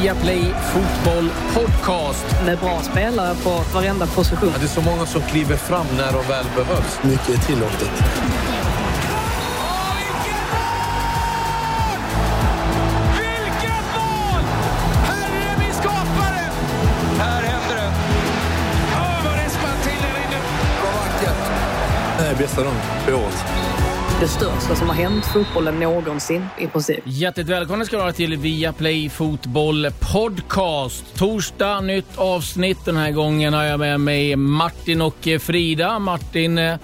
Viaplay Fotboll Podcast. Med bra spelare på varenda position. Ja, det är så många som kliver fram när de väl behövs. Mycket är tillåtet. Nej, bästa dagen på året. Det största som har hänt fotbollen någonsin i princip. Hjärtligt välkomna ska du vara till Viaplay Fotboll Podcast. Torsdag, nytt avsnitt. Den här gången har jag med mig Martin och Frida. Martin eh,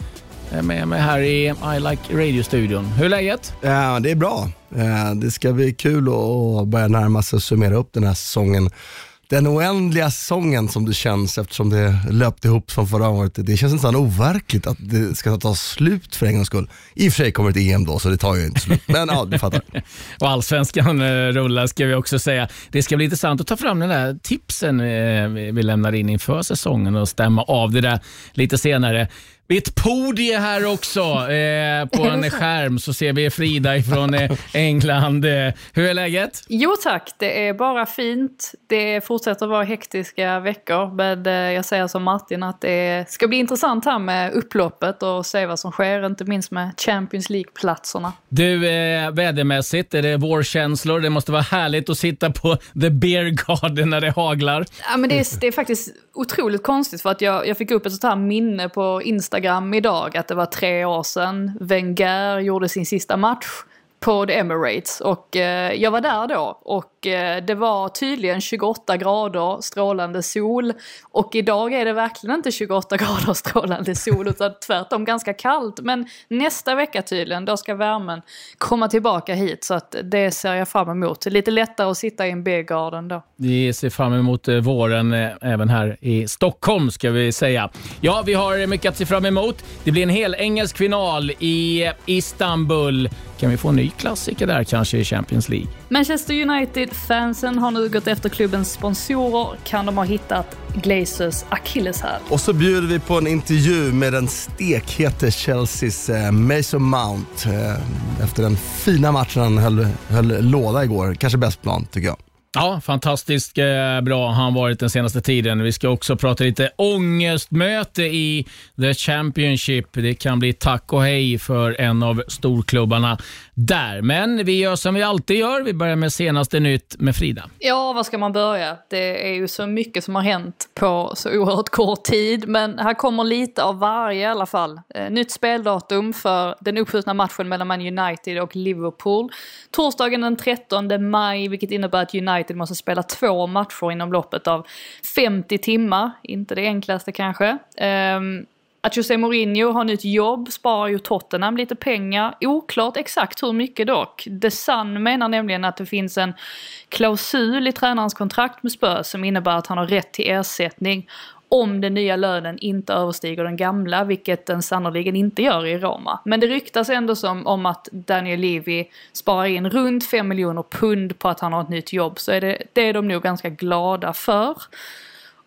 är med mig här i I Like Radio-studion. Hur är läget? Ja, det är bra. Eh, Det ska bli kul att börja närma sig och summera upp den här säsongen. Den oändliga säsongen som det känns eftersom det löpte ihop från förra året. Det känns nästan overkligt att det ska ta slut för en gångs skull. I och för sig kommer ett EM då, så det tar ju inte slut. Men ja, du fattar. Och allsvenskan eh, rullar ska vi också säga. Det ska bli intressant att ta fram den där tipsen eh, vi lämnar in inför säsongen och stämma av det där lite senare. Vid ett podie här också eh, på en skärm så ser vi Frida från eh, England. Eh, hur är läget? Jo tack, det är bara fint. Det fortsätter vara hektiska veckor. Men eh, jag säger som Martin att det ska bli intressant här med upploppet och se vad som sker. Inte minst med Champions League-platserna. Du, eh, vädermässigt, är det vårkänslor? Det måste vara härligt att sitta på The Beer Garden när det haglar. Ja, men det, är, det är faktiskt otroligt konstigt för att jag, jag fick upp ett sånt här minne på Instagram idag att det var tre år sedan Wenger gjorde sin sista match på The Emirates och eh, jag var där då och eh, det var tydligen 28 grader strålande sol och idag är det verkligen inte 28 grader strålande sol utan tvärtom ganska kallt men nästa vecka tydligen då ska värmen komma tillbaka hit så att det ser jag fram emot. Lite lättare att sitta i en B-garden då. Vi ser fram emot eh, våren eh, även här i Stockholm ska vi säga. Ja, vi har mycket att se fram emot. Det blir en hel engelsk final i eh, Istanbul. Kan vi få en ny klassiker där kanske i Champions League? Manchester United-fansen har nu gått efter klubbens sponsorer. Kan de ha hittat Glazers akilleshäl? Och så bjuder vi på en intervju med den stekhete Chelseas eh, Mason Mount eh, efter den fina matchen han höll, höll låda igår. Kanske bäst plan tycker jag. Ja, fantastiskt eh, bra har han varit den senaste tiden. Vi ska också prata lite ångestmöte i The Championship. Det kan bli tack och hej för en av storklubbarna där. Men vi gör som vi alltid gör. Vi börjar med senaste nytt med Frida. Ja, var ska man börja? Det är ju så mycket som har hänt på så oerhört kort tid. Men här kommer lite av varje i alla fall. Eh, nytt speldatum för den uppskjutna matchen mellan Man United och Liverpool. Torsdagen den 13 maj, vilket innebär att United måste spela två matcher inom loppet av 50 timmar. Inte det enklaste kanske. Um, att José Mourinho har nytt jobb sparar ju Tottenham lite pengar. Oklart exakt hur mycket dock. The Sun menar nämligen att det finns en klausul i tränarens kontrakt med Spurs som innebär att han har rätt till ersättning om den nya lönen inte överstiger den gamla, vilket den sannoliken inte gör i Roma. Men det ryktas ändå som om att Daniel Levy sparar in runt 5 miljoner pund på att han har ett nytt jobb, så är det, det är de nog ganska glada för.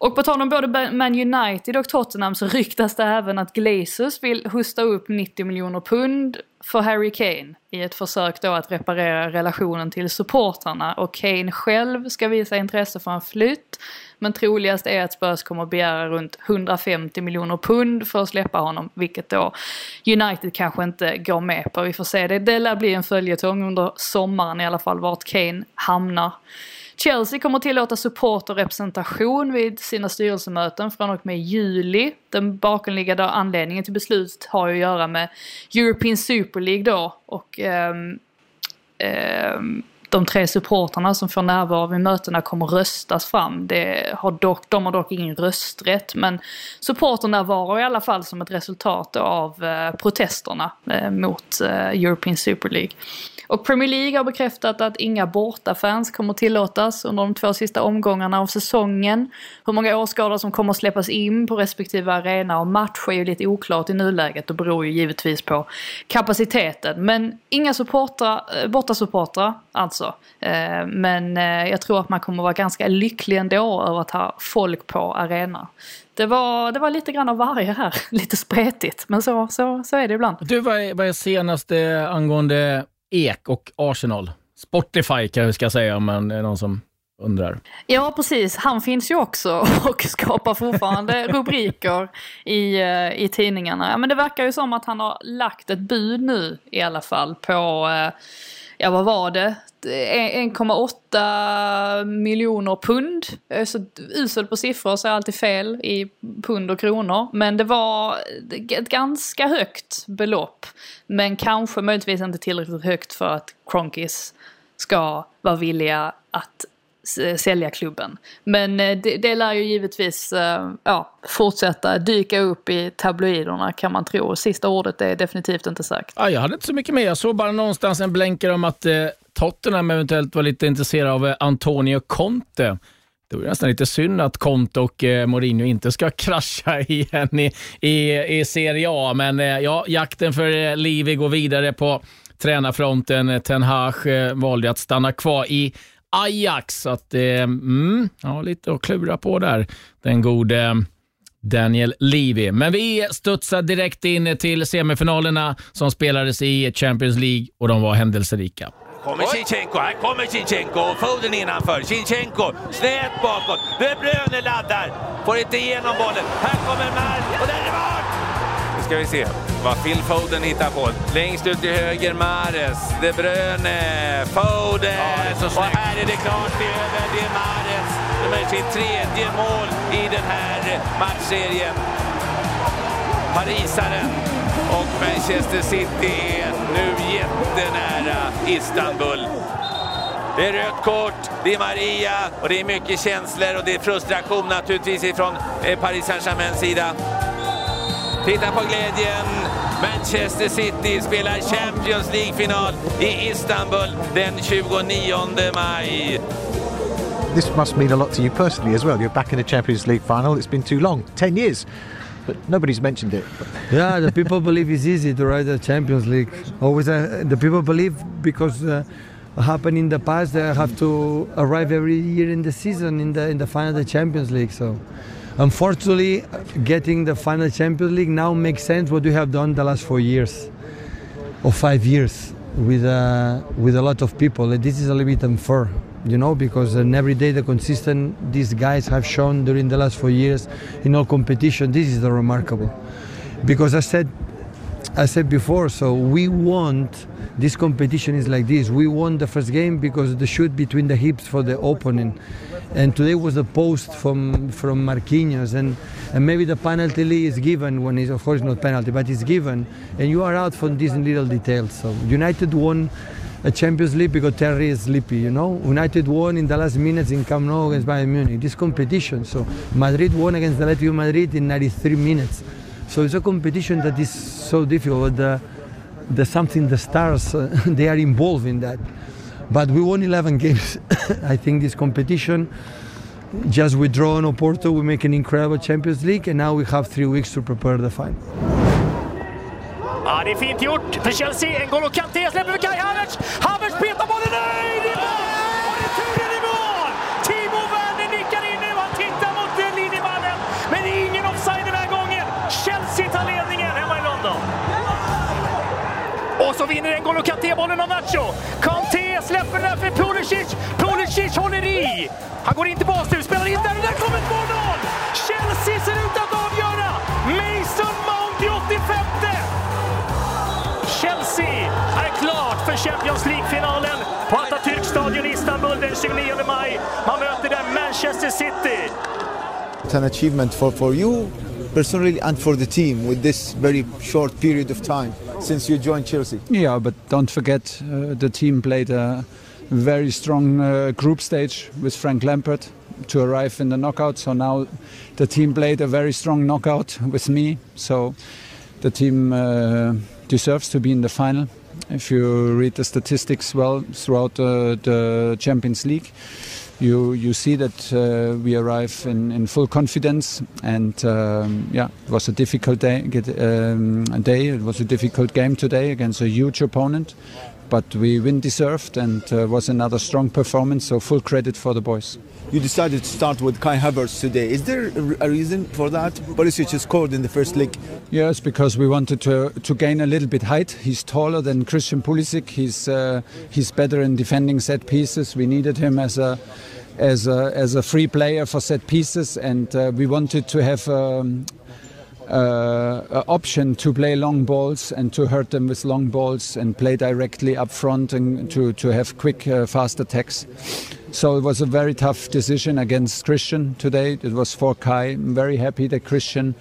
Och på tal om både Man United och Tottenham så ryktas det även att Glazers vill hosta upp 90 miljoner pund för Harry Kane i ett försök då att reparera relationen till supportrarna och Kane själv ska visa intresse för en flytt. Men troligast är att Spurs kommer att begära runt 150 miljoner pund för att släppa honom, vilket då United kanske inte går med på. Vi får se, det, det lär bli en följetong under sommaren i alla fall vart Kane hamnar. Chelsea kommer att tillåta supporterrepresentation vid sina styrelsemöten från och med juli. Den bakomliggande anledningen till beslutet har ju att göra med European Super League då och um, um, de tre supportrarna som får närvara vid mötena kommer röstas fram. Det har dock, de har dock ingen rösträtt men supporternärvaro i alla fall som ett resultat av eh, protesterna eh, mot eh, European Super League. Och Premier League har bekräftat att inga bortafans kommer tillåtas under de två sista omgångarna av säsongen. Hur många åskådare som kommer släppas in på respektive arena och match är ju lite oklart i nuläget och beror ju givetvis på kapaciteten. Men inga supportrar, eh, bortasupportrar alltså. Eh, men eh, jag tror att man kommer vara ganska lycklig ändå över att ha folk på arenan. Det var, det var lite grann av varje här, lite spretigt. Men så, så, så är det ibland. Du, vad är, vad är senaste angående Ek och Arsenal? Spotify kanske ska säga om man är någon som undrar. Ja, precis. Han finns ju också och skapar fortfarande rubriker i, eh, i tidningarna. Men det verkar ju som att han har lagt ett bud nu i alla fall på, eh, ja vad var det? Eh, 1,8 miljoner pund. Jag är Så usel på siffror så jag är alltid fel i pund och kronor. Men det var ett ganska högt belopp. Men kanske möjligtvis inte tillräckligt högt för att Cronkis ska vara villiga att Eh, sälja klubben. Men eh, det, det lär ju givetvis eh, ja, fortsätta dyka upp i tabloiderna kan man tro. Sista ordet är definitivt inte sagt. Ja, jag hade inte så mycket mer. Jag såg bara någonstans en blänkare om att eh, Tottenham eventuellt var lite intresserade av Antonio Conte. Det var nästan lite synd att Conte och eh, Mourinho inte ska krascha igen i, i, i Serie A, men eh, ja, jakten för eh, Livi går vidare på tränarfronten. Ten Hag eh, valde att stanna kvar i Ajax, så att, eh, mm, ja, lite att klura på där, den gode Daniel Levy. Men vi studsar direkt in till semifinalerna som spelades i Champions League och de var händelserika. Kommer Sinchenko, här kommer Sinchenko. Foden innanför. Sinchenko, snett bakåt. De Bruyne laddar. Får inte igenom bollen. Här kommer Mar och där är det mål! Ska vi se vad Phil Foden hittar på. Längst ut till höger Mares, De Bruyne, Foden. Ja, och här är det klart det är över. Det är Mares som är sitt tredje mål i den här matchserien. Parisaren och Manchester City är nu jättenära Istanbul. Det är rött kort, det är Maria och det är mycket känslor och det är frustration naturligtvis ifrån eh, Paris Saint-Germains sida. Titta på glädjen. Manchester City spelar Champions League-final i Istanbul den 29 maj. This must mean a lot to you personally as well. You're back in the Champions League final. It's been too long, 10 years. but nobody's mentioned it. yeah, the people believe it's easy to ride the Champions League. Always, uh, the people believe because uh, happened in the past they have to arrive every year in the season in the in the final of the Champions League. So, unfortunately, getting the final Champions League now makes sense what we have done the last four years or five years with uh, with a lot of people. This is a little bit unfair you know, because uh, every day the consistent these guys have shown during the last four years in all competition, this is the remarkable. Because I said, I said before, so we want this competition is like this. We won the first game because the shoot between the hips for the opponent, and today was a post from from Marquinhos, and, and maybe the penalty is given when it's of course not penalty, but it's given, and you are out from these little details. So United won a Champions League because Terry is sleepy, you know. United won in the last minutes in Camp Nou against Bayern Munich. This competition. So Madrid won against the Atletico Madrid in 93 minutes. So it's a competition that is so difficult. The, the something the stars uh, they are involved in that. But we won 11 games. I think this competition. Just withdraw on Oporto, we make an incredible Champions League, and now we have three weeks to prepare the final. Ja, det är fint gjort för Chelsea. N'Golo Kanté släpper för Kai Havertz. Havertz petar bollen. Nej, det är mål! Och returen i mål! Timo Werner nickar in nu. Han tittar mot linjemannen. Men det är ingen offside den här gången. Chelsea tar ledningen hemma i London. Och så vinner N'Golo Kanté bollen av Nacho. Kanté släpper den där för Pulisic. Pulisic håller i. Han går inte på nu, spelar in där och där kommer 2-0! Chelsea ser ut att avgöra! Mason Mount i 85 Chelsea är klart för Champions League-finalen på Atatürk-stadion i Istanbul den 29 maj. Man möter där Manchester City. It's an achievement for, for you personally and for the team with this very short period of time since you joined Chelsea. Yeah, but don't forget uh, the team played a very strong uh, group stage with Frank Lampard to arrive in the knockout. So now the team played a very strong knockout with me. So the team uh, deserves to be in the final. If you read the statistics well throughout uh, the Champions League, you you see that uh, we arrive in, in full confidence. And um, yeah, it was a difficult day. Um, a day. It was a difficult game today against a huge opponent, but we win deserved and uh, was another strong performance. So full credit for the boys you decided to start with Kai Havertz today. Is there a reason for that? Pulisic scored in the first leg. Yes, because we wanted to to gain a little bit height. He's taller than Christian Pulisic. He's uh, he's better in defending set pieces. We needed him as a as a, as a free player for set pieces, and uh, we wanted to have um, uh, an option to play long balls and to hurt them with long balls and play directly up front and to, to have quick, uh, fast attacks. So it was a very tough decision against Christian today. It was for Kai. I'm very happy that Christian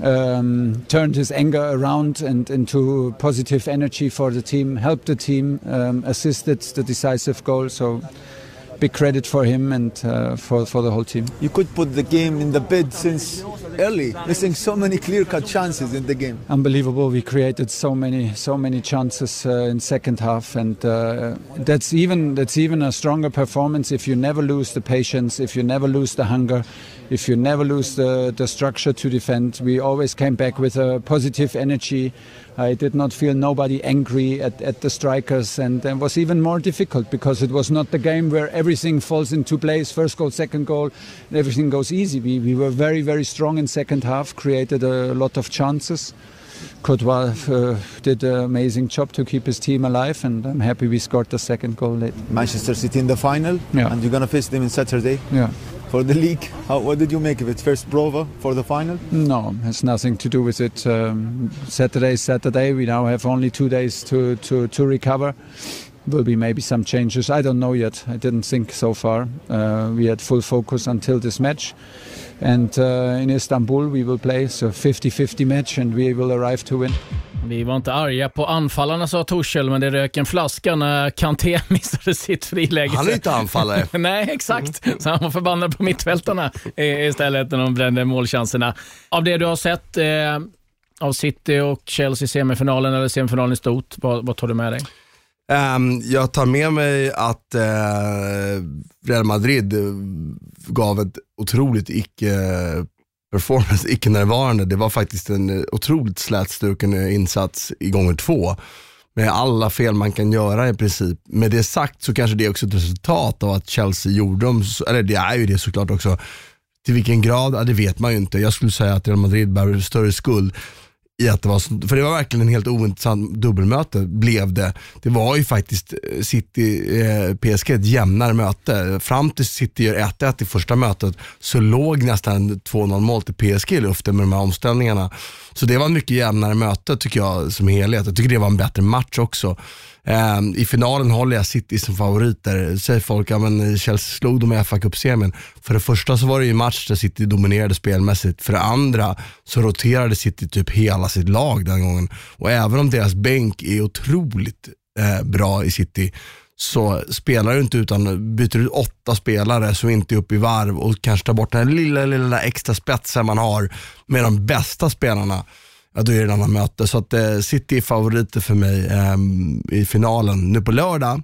um, turned his anger around and into positive energy for the team, helped the team, um, assisted the decisive goal. So big credit for him and uh, for, for the whole team. You could put the game in the bid since early, missing so many clear-cut chances in the game. Unbelievable! We created so many so many chances uh, in second half, and uh, that's even that's even a stronger performance if you never lose the patience, if you never lose the hunger, if you never lose the, the structure to defend. We always came back with a positive energy. I did not feel nobody angry at, at the strikers, and it was even more difficult because it was not the game where everything falls into place first goal, second goal, and everything goes easy. We, we were very, very strong in second half, created a lot of chances. Courtois uh, did an amazing job to keep his team alive, and I'm happy we scored the second goal late. Manchester City in the final, Yeah. and you're gonna face them in Saturday Yeah. For the league. How, what did you make of it? First prova for the final? No, has nothing to do with it. Um, Saturday Saturday. We now have only two days to, to, to recover. Will be maybe some changes. I don't know yet. I didn't think so far. Uh, we had full focus until this match. And uh, in Istanbul we will play. So 50-50 match and we will arrive to win. Vi var inte arga på anfallarna sa Torshäll, men det rök en flaska när Kanté missade sitt friläge. Han är inte anfallare. Nej, exakt. Så han var förbannad på mittfältarna istället när de brände målchanserna. Av det du har sett eh, av City och Chelsea i semifinalen, eller semifinalen i stort, vad, vad tar du med dig? Ehm, jag tar med mig att eh, Real Madrid eh, gav ett otroligt icke performance, icke-närvarande. Det var faktiskt en eh, otroligt slätstruken eh, insats i gånger två. Med alla fel man kan göra i princip. Med det sagt så kanske det är också ett resultat av att Chelsea gjorde dem, eller det är ju det såklart också. Till vilken grad, ja, det vet man ju inte. Jag skulle säga att Real Madrid bär större skuld i att det var, för det var verkligen en helt ointressant dubbelmöte, blev det. Det var ju faktiskt eh, City, eh, PSG ett jämnare möte. Fram till City gör 1-1 i första mötet så låg nästan 2-0 mål till PSG i luften med de här omställningarna. Så det var en mycket jämnare möte tycker jag som helhet. Jag tycker det var en bättre match också. Eh, I finalen håller jag City som favoriter. Säger folk, ja men Chelsea slog dem i fa Cup-semin. För det första så var det ju en match där City dominerade spelmässigt. För det andra så roterade City typ hela sitt lag den gången. Och även om deras bänk är otroligt eh, bra i City så spelar du inte utan byter ut åtta spelare som inte är uppe i varv och kanske tar bort den här lilla, lilla extra spetsen man har med de bästa spelarna ja, då är det ett annat möte. Så att eh, City är favoriter för mig eh, i finalen. Nu på lördag,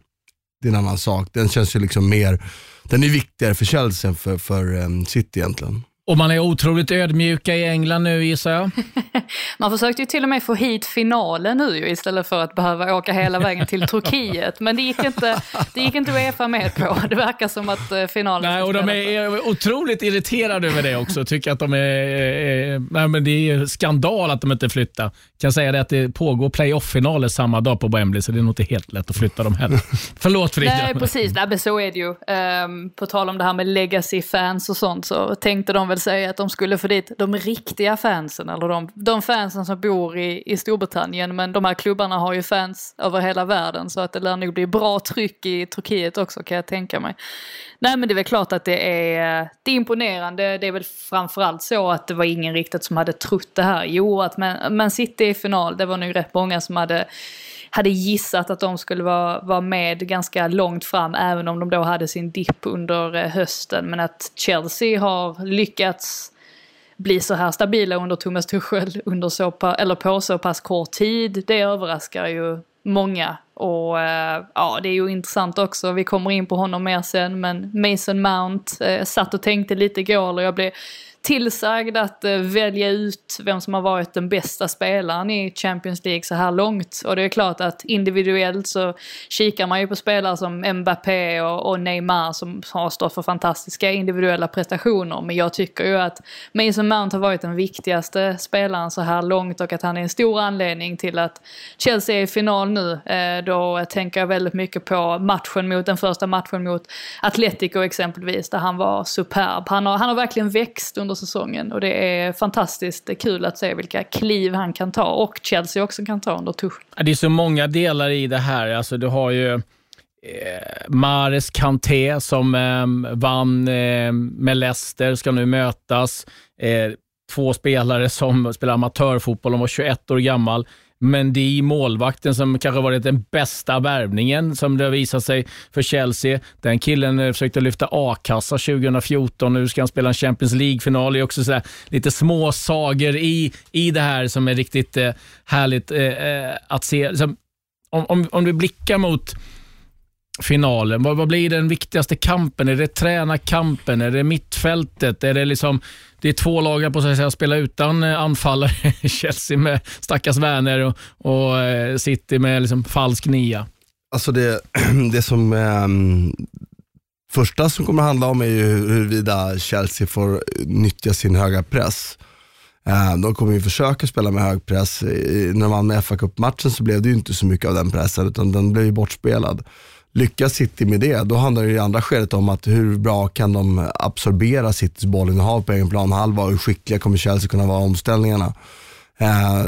det är en annan sak. Den känns ju liksom mer, den är viktigare för Chelsea än för, för eh, City egentligen. Och man är otroligt ödmjuka i England nu gissar jag. Man försökte ju till och med få hit finalen nu ju, istället för att behöva åka hela vägen till Turkiet. Men det gick inte, det gick inte Uefa med på. Det verkar som att eh, finalen Nej, och de är otroligt irriterade över det också. Tycker att de är... Eh, nej, men det är skandal att de inte flyttar. Kan säga det att det pågår playoff-finaler samma dag på Wembley, så det är nog inte helt lätt att flytta dem heller. Förlåt Frida. Nej, precis. Nej, men så är det ju. Ehm, på tal om det här med legacy-fans och sånt så tänkte de väl säga att de skulle få dit de riktiga fansen, eller de, de fansen som bor i, i Storbritannien. Men de här klubbarna har ju fans över hela världen så att det lär nog bli bra tryck i Turkiet också kan jag tänka mig. Nej men det är väl klart att det är, det är imponerande. Det är väl framförallt så att det var ingen riktigt som hade trott det här. Jo, att Man, Man City i final, det var nog rätt många som hade hade gissat att de skulle vara, vara med ganska långt fram även om de då hade sin dipp under eh, hösten. Men att Chelsea har lyckats bli så här stabila under Thomas Tuchel under så pa, eller på så pass kort tid, det överraskar ju många. Och eh, ja, det är ju intressant också, vi kommer in på honom mer sen, men Mason Mount eh, satt och tänkte lite igår och jag blev tillsagd att eh, välja ut vem som har varit den bästa spelaren i Champions League så här långt. Och det är klart att individuellt så kikar man ju på spelare som Mbappé och, Neymar som har stått för fantastiska individuella prestationer. Men jag tycker ju att Mason Mount har varit den viktigaste spelaren så här långt och att han är en stor anledning till att Chelsea är i final nu. Eh, då tänker jag väldigt mycket på matchen mot, den första matchen mot Atletico exempelvis, där han var superb. Han har, han har verkligen växt under säsongen och det är fantastiskt det är kul att se vilka kliv han kan ta och Chelsea också kan ta under Tuchel. Det är så många delar i det här. Alltså, du har ju eh, Mares Kanté som eh, vann eh, med Leicester, ska nu mötas. Eh, två spelare som spelar amatörfotboll, de var 21 år gammal. Men det är målvakten som kanske varit den bästa värvningen som det har visat sig för Chelsea. Den killen eh, försökte lyfta a-kassa 2014 nu ska han spela en Champions League-final. Det är också så lite små sager i, i det här som är riktigt eh, härligt eh, eh att se. Så, om, om, om du blickar mot finalen, vad, vad, blir den viktigaste kampen? Är det tränarkampen? Är det mittfältet? Är det liksom det är två lag på att spela utan eh, anfallare. Chelsea med stackars Werner och, och eh, City med liksom falsk nia. Alltså det, det som um, första som kommer att handla om är ju huruvida Chelsea får nyttja sin höga press. Ehm, de kommer ju försöka spela med hög press. När de vann med fa Cup-matchen så blev det ju inte så mycket av den pressen, utan den blev ju bortspelad. Lyckas City med det, då handlar det i andra skedet om att hur bra kan de absorbera Citys bollinnehav på egen planhalva och hur skickliga kommer Chelsea kunna vara i omställningarna. Eh,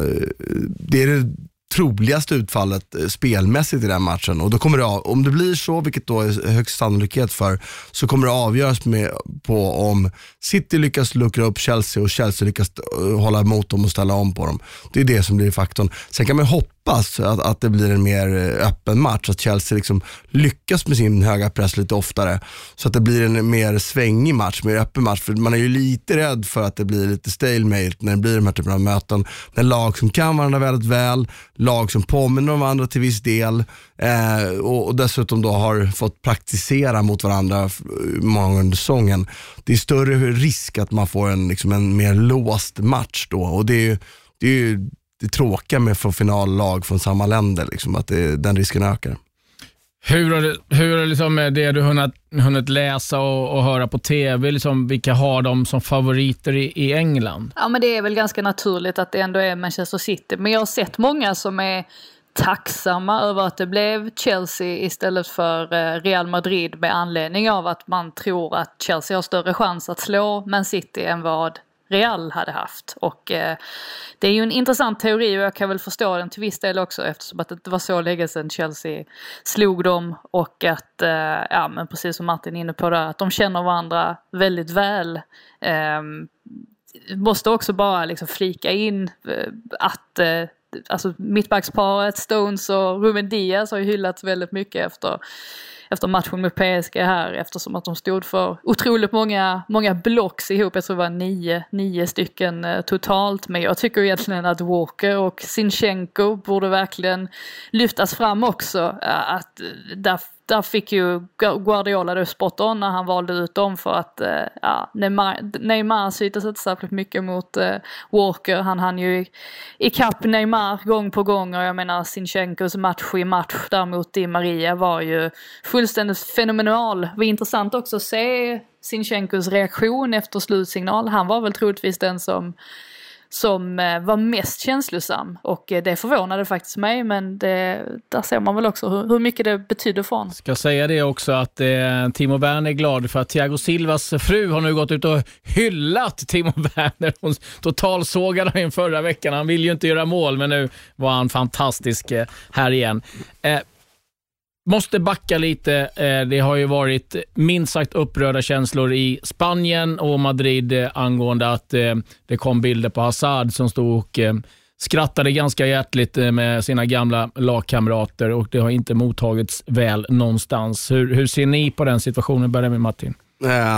det är det troligaste utfallet eh, spelmässigt i den matchen. Och då kommer det, om det blir så, vilket då är högst sannolikhet för, så kommer det avgöras med, på om City lyckas luckra upp Chelsea och Chelsea lyckas eh, hålla emot dem och ställa om på dem. Det är det som blir faktorn. Sen kan man hoppas hoppas att, att det blir en mer eh, öppen match, att Chelsea liksom lyckas med sin höga press lite oftare. Så att det blir en mer svängig match, mer öppen match. För man är ju lite rädd för att det blir lite stalemate när det blir de här typen av möten. När lag som kan varandra väldigt väl, lag som påminner om varandra till viss del eh, och, och, dessutom då har fått praktisera mot varandra många gånger under säsongen. Det är större risk att man får en, liksom en mer låst match då och det är det är ju det tråkiga med att få finallag från samma länder, liksom, att det, den risken ökar. Hur har, det, hur har liksom det du hunnit, hunnit läsa och, och, höra på TV, liksom, vilka har de som favoriter i, i, England? Ja, men det är väl ganska naturligt att det ändå är Manchester City. Men jag har sett många som är tacksamma över att det blev Chelsea istället för eh, Real Madrid med anledning av att man tror att Chelsea har större chans att slå Man City än vad Real hade haft. Och eh, det är ju en intressant teori och jag kan väl förstå den till viss del också eftersom att det var så länge sedan Chelsea slog dem och att, eh, ja men precis som Martin är inne på där, att de känner varandra väldigt väl. Eh, måste också bara liksom flika in eh, att eh, alltså mittbacksparet Stones och Ruben Diaz har ju hyllats väldigt mycket efter efter matchen mot PSG här eftersom att de stod för otroligt många, många blocks ihop. Jag tror det var nio, nio stycken eh, totalt. Men jag tycker egentligen att Walker och Sinchenko borde verkligen lyftas fram också. Eh, att eh, där där fick ju Guardiola det spot on när han valde ut dem för att eh, ja, Neymar, Neymar syntes inte särskilt mycket mot eh, Walker. Han hann ju ikapp Neymar gång på gång och jag menar Sinchenkos match i match där mot Di Maria var ju fullständigt fenomenal. Det var intressant också att se Sinchenkos reaktion efter slutsignal. Han var väl troligtvis den som som eh, var mest känslosam. Och eh, det förvånade faktiskt mig, men det, där ser man väl också hur, hur mycket det betyder för honom. Ska säga det också att eh, Timo Werner är glad för att Thiago Silvas fru har nu gått ut och hyllat Timo Werner. Hon totalsågade honom förra veckan. Han ville ju inte göra mål, men nu var han fantastisk eh, här igen. Eh, Måste backa lite. Eh, det har ju varit minst sagt upprörda känslor i Spanien och Madrid eh, angående att eh, det kom bilder på Hazard som stod och skrattade ganska hjärtligt med sina gamla lagkamrater och det har inte mottagits väl någonstans. Hur, hur ser ni på den situationen? Börja med Martin.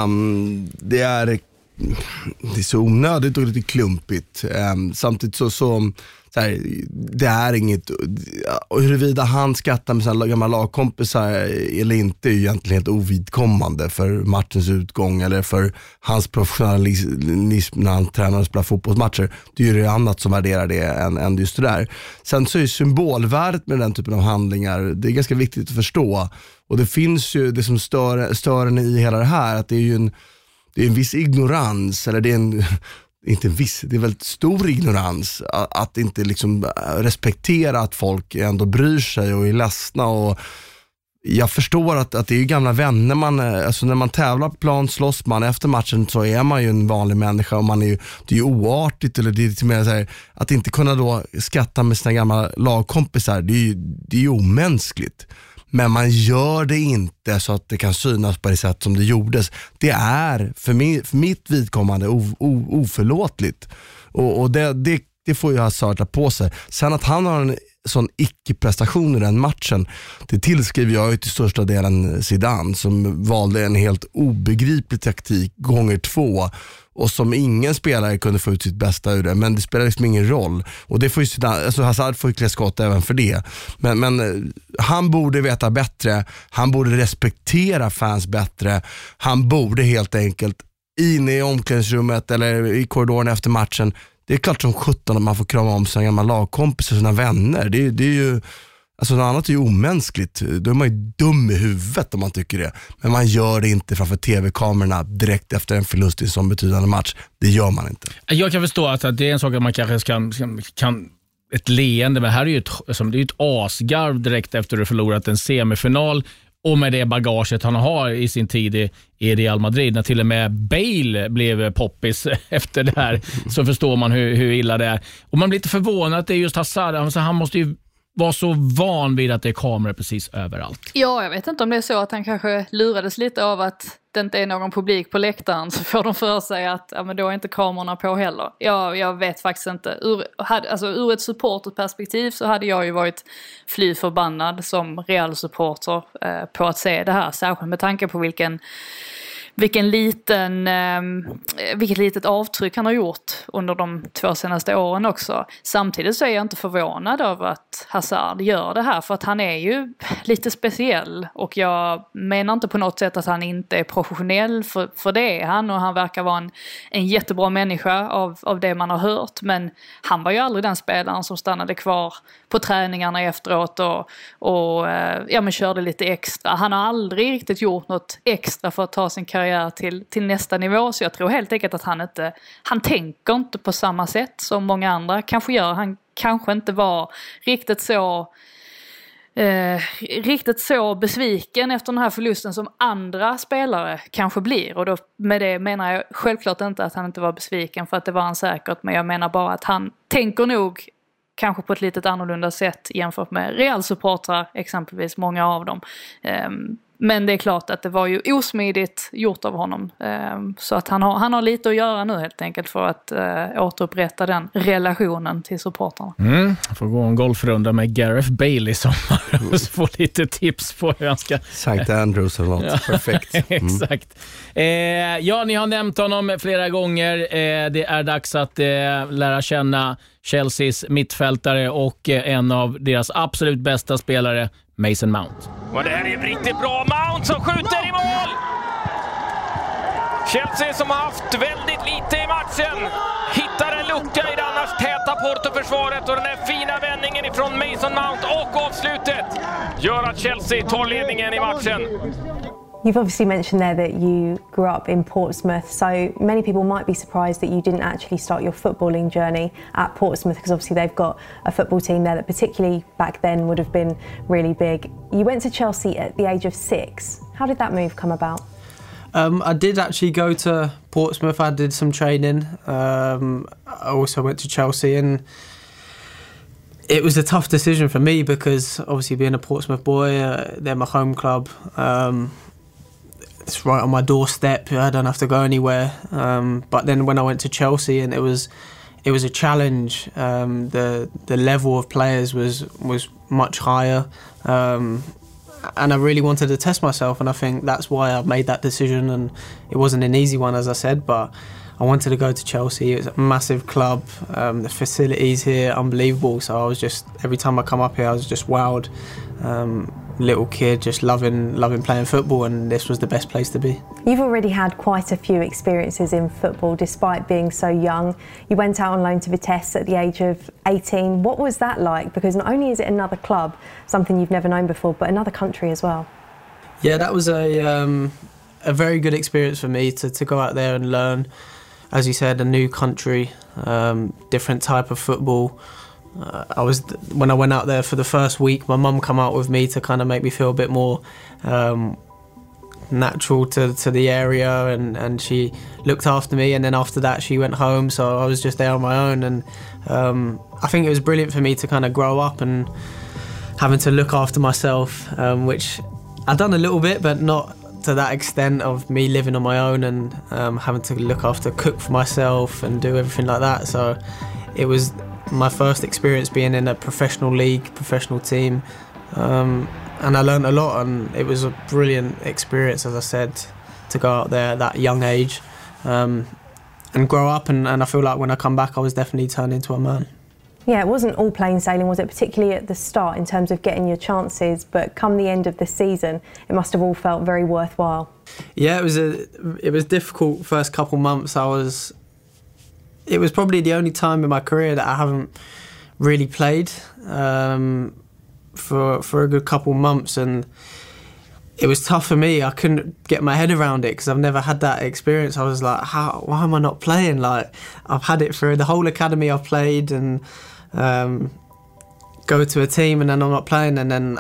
Um, det är det är så onödigt och lite klumpigt. Um, samtidigt så, så så här, det är inget, och huruvida han skrattar med sina gamla lagkompisar eller inte är ju egentligen helt ovidkommande för matchens utgång eller för hans professionalism när han tränar och spelar fotbollsmatcher. Det är ju det annat som värderar det än, än just det där. Sen så är symbolvärdet med den typen av handlingar, det är ganska viktigt att förstå. Och det finns ju, det som stör, stör en i hela det här, att det är ju en, det är en viss ignorans, eller det är en inte viss, det är väldigt stor ignorans att, att inte liksom äh, respektera att folk ändå bryr sig och är ledsna. Och jag förstår att, att det är gamla vänner, man, eh, alltså när man tävlar på plan slåss man, efter matchen så är man ju en vanlig människa och man är ju, det är ju oartigt eller det är lite mer så här, att inte kunna då skratta med sina gamla lagkompisar, det är ju, det är ju omänskligt. Men man gör det inte så att det kan synas på det sätt som det gjordes. Det är för, mig, för mitt vidkommande o, o, oförlåtligt. Och, och det, det, det, får ju Hazard ta på sig. Sen att han har en sån icke-prestation i den matchen, det tillskriver jag ju till största delen Zidane som valde en helt obegriplig taktik gånger två och som ingen spelare kunde få ut sitt bästa ur det. Men det spelar liksom ingen roll. Och det får ju, alltså Hazard får ju klä skott även för det. Men, men eh, han borde veta bättre, han borde respektera fans bättre. Han borde helt enkelt inne i omklädningsrummet eller i korridoren efter matchen det är klart som sjutton att man får krama om sina gamla lagkompisar, sina vänner. Det, det är ju Alltså något annat är ju omänskligt. Då är man ju dum i huvudet om man tycker det. Men man gör det inte framför tv-kamerorna direkt efter en förlust i en sån betydande match. Det gör man inte. Jag kan förstå att det är en sak att man kanske kan, kan ett leende, men här är ju ett, alltså, det är ett asgarv direkt efter att du förlorat en semifinal och med det bagaget han har i sin tid i, i Real Madrid, när till och med Bale blev poppis efter det här, så förstår man hur, hur illa det är. Och Man blir lite förvånad att det är just Hazard. Alltså, han måste ju var så van vid att det är kameror precis överallt. Ja, jag vet inte om det är så att han kanske lurades lite av att det inte är någon publik på läktaren så får de för sig att ja, men då är inte kamerorna på heller. Ja, jag vet faktiskt inte. Ur, alltså, ur ett supporterperspektiv så hade jag ju varit fly förbannad som real supporter eh, på att se det här. Särskilt med tanke på vilken vilken liten, eh, vilket litet avtryck han har gjort under de två senaste åren också. Samtidigt så är jag inte förvånad över att Hazard gör det här för att han är ju lite speciell och jag menar inte på något sätt att han inte är professionell för, för det är han och han verkar vara en, en jättebra människa av, av det man har hört men han var ju aldrig den spelaren som stannade kvar på träningarna efteråt och, och eh, ja, men körde lite extra. Han har aldrig riktigt gjort något extra för att ta sin karriär karriär till, till nästa nivå. Så jag tror helt enkelt att han inte, han tänker inte på samma sätt som många andra kanske gör. Han kanske inte var riktigt så Eh, riktigt så besviken efter den här förlusten som andra spelare kanske blir. Och då, med det menar jag självklart inte att han inte var besviken för att det var han säkert. Men jag menar bara att han tänker nog kanske på ett lite annorlunda sätt jämfört med Real-supportrar exempelvis, många av dem. Ehm, Eh, men det är klart att det var ju osmidigt gjort av honom. Ehm, så att han har, han har lite att göra nu helt enkelt för att uh, återupprätta den relationen till supportrarna. Mm, får gå en golfrunda med Gareth Bale i sommar och få lite tips på hur han ska... Sankt Andrews eller något. Ja, Perfekt. Mm. Exakt. Eh, ja, ni har nämnt honom flera gånger. Eh, det är dags att eh, lära känna Chelseas mittfältare och eh, en av deras absolut bästa spelare, Mason Mount. Och det här är riktigt bra. Mount som skjuter i mål! Chelsea som har haft väldigt lite i matchen hittar en lucka i det annars täta Porto-försvaret och den här fina vändningen ifrån Mason Mount och avslutet gör att Chelsea tar ledningen i matchen. You've obviously mentioned there that you grew up in Portsmouth, so many people might be surprised that you didn't actually start your footballing journey at Portsmouth because obviously they've got a football team there that, particularly back then, would have been really big. You went to Chelsea at the age of six. How did that move come about? Um, I did actually go to Portsmouth. I did some training. Um, I also went to Chelsea and it was a tough decision for me because obviously being a Portsmouth boy, uh, they're my home club. Um, it's right on my doorstep. I don't have to go anywhere. Um, but then when I went to Chelsea, and it was it was a challenge. Um, the the level of players was was much higher, um, and I really wanted to test myself. And I think that's why I made that decision. And it wasn't an easy one, as I said, but I wanted to go to Chelsea. It was a massive club. Um, the facilities here, unbelievable. So I was just every time I come up here, I was just wowed. Um, little kid, just loving loving playing football, and this was the best place to be. You've already had quite a few experiences in football, despite being so young. You went out on loan to Vitesse at the age of 18. What was that like? Because not only is it another club, something you've never known before, but another country as well. Yeah, that was a um, a very good experience for me to, to go out there and learn. As you said, a new country, um, different type of football. Uh, I was when I went out there for the first week. My mum come out with me to kind of make me feel a bit more um, natural to, to the area, and, and she looked after me. And then after that, she went home, so I was just there on my own. And um, I think it was brilliant for me to kind of grow up and having to look after myself, um, which I've done a little bit, but not to that extent of me living on my own and um, having to look after, cook for myself, and do everything like that. So it was my first experience being in a professional league, professional team, um, and I learned a lot. And it was a brilliant experience, as I said, to go out there at that young age um, and grow up. And, and I feel like when I come back, I was definitely turned into a man. Yeah, it wasn't all plain sailing, was it? Particularly at the start in terms of getting your chances, but come the end of the season, it must have all felt very worthwhile. Yeah, it was a it was difficult first couple months. I was it was probably the only time in my career that I haven't really played um, for for a good couple months, and it was tough for me. I couldn't get my head around it because I've never had that experience. I was like, how? Why am I not playing? Like I've had it for the whole academy. I've played and um, go to a team, and then I'm not playing, and then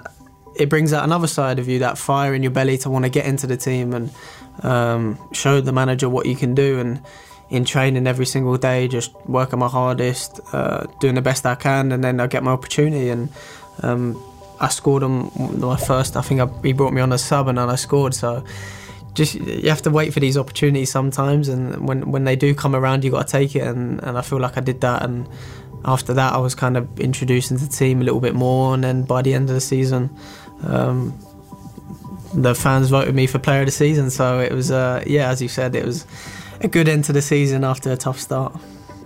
it brings out another side of you, that fire in your belly to want to get into the team and um, show the manager what you can do and in training every single day, just working my hardest, uh, doing the best I can, and then I get my opportunity. And um, I scored on my first. I think I, he brought me on a sub, and then I scored. So just you have to wait for these opportunities sometimes, and when when they do come around, you got to take it. And, and I feel like I did that. And after that, I was kind of introduced into the team a little bit more, and then by the end of the season. Um, the fans voted me for player of the season, so it was, uh, yeah, as you said, it was a good end to the season after a tough start.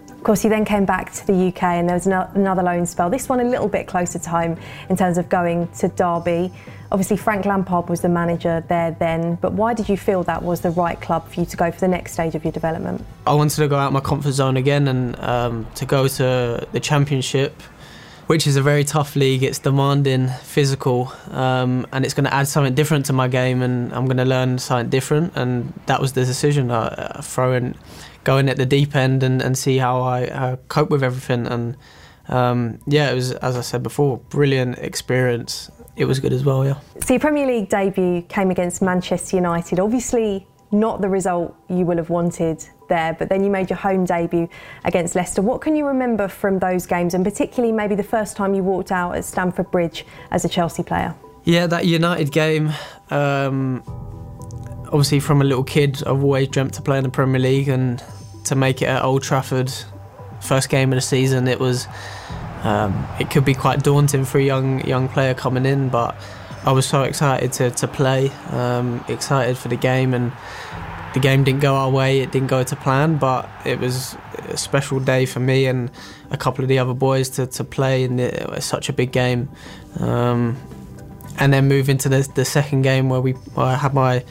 Of course, you then came back to the UK and there was another loan spell. This one a little bit closer to home in terms of going to Derby. Obviously, Frank Lampard was the manager there then, but why did you feel that was the right club for you to go for the next stage of your development? I wanted to go out my comfort zone again and um, to go to the Championship which is a very tough league. It's demanding, physical, um, and it's going to add something different to my game, and I'm going to learn something different. And that was the decision: uh, throwing, going at the deep end, and, and see how I uh, cope with everything. And um, yeah, it was as I said before, brilliant experience. It was good as well, yeah. So your Premier League debut came against Manchester United. Obviously, not the result you will have wanted there, but then you made your home debut against Leicester. What can you remember from those games, and particularly maybe the first time you walked out at Stamford Bridge as a Chelsea player? Yeah, that United game. Um, obviously, from a little kid, I've always dreamt to play in the Premier League, and to make it at Old Trafford, first game of the season, it was. Um, it could be quite daunting for a young young player coming in, but I was so excited to, to play, um, excited for the game, and the game didn't go our way. It didn't go to plan, but it was a special day for me and a couple of the other boys to, to play in the, such a big game. Um, and then move into the, the second game where we where I had my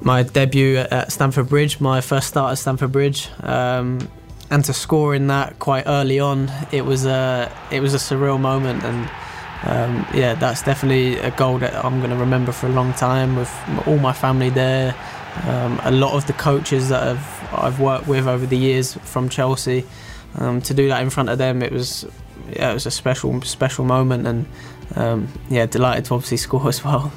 my debut at Stamford Bridge, my first start at Stamford Bridge, um, and to score in that quite early on, it was a it was a surreal moment, and um, yeah, that's definitely a goal that I'm going to remember for a long time with all my family there. Um, a lot of the coaches that I've, I've worked with over the years from Chelsea, um, to do that in front of them, it was yeah, it was a special special moment, and um, yeah, delighted to obviously score as well.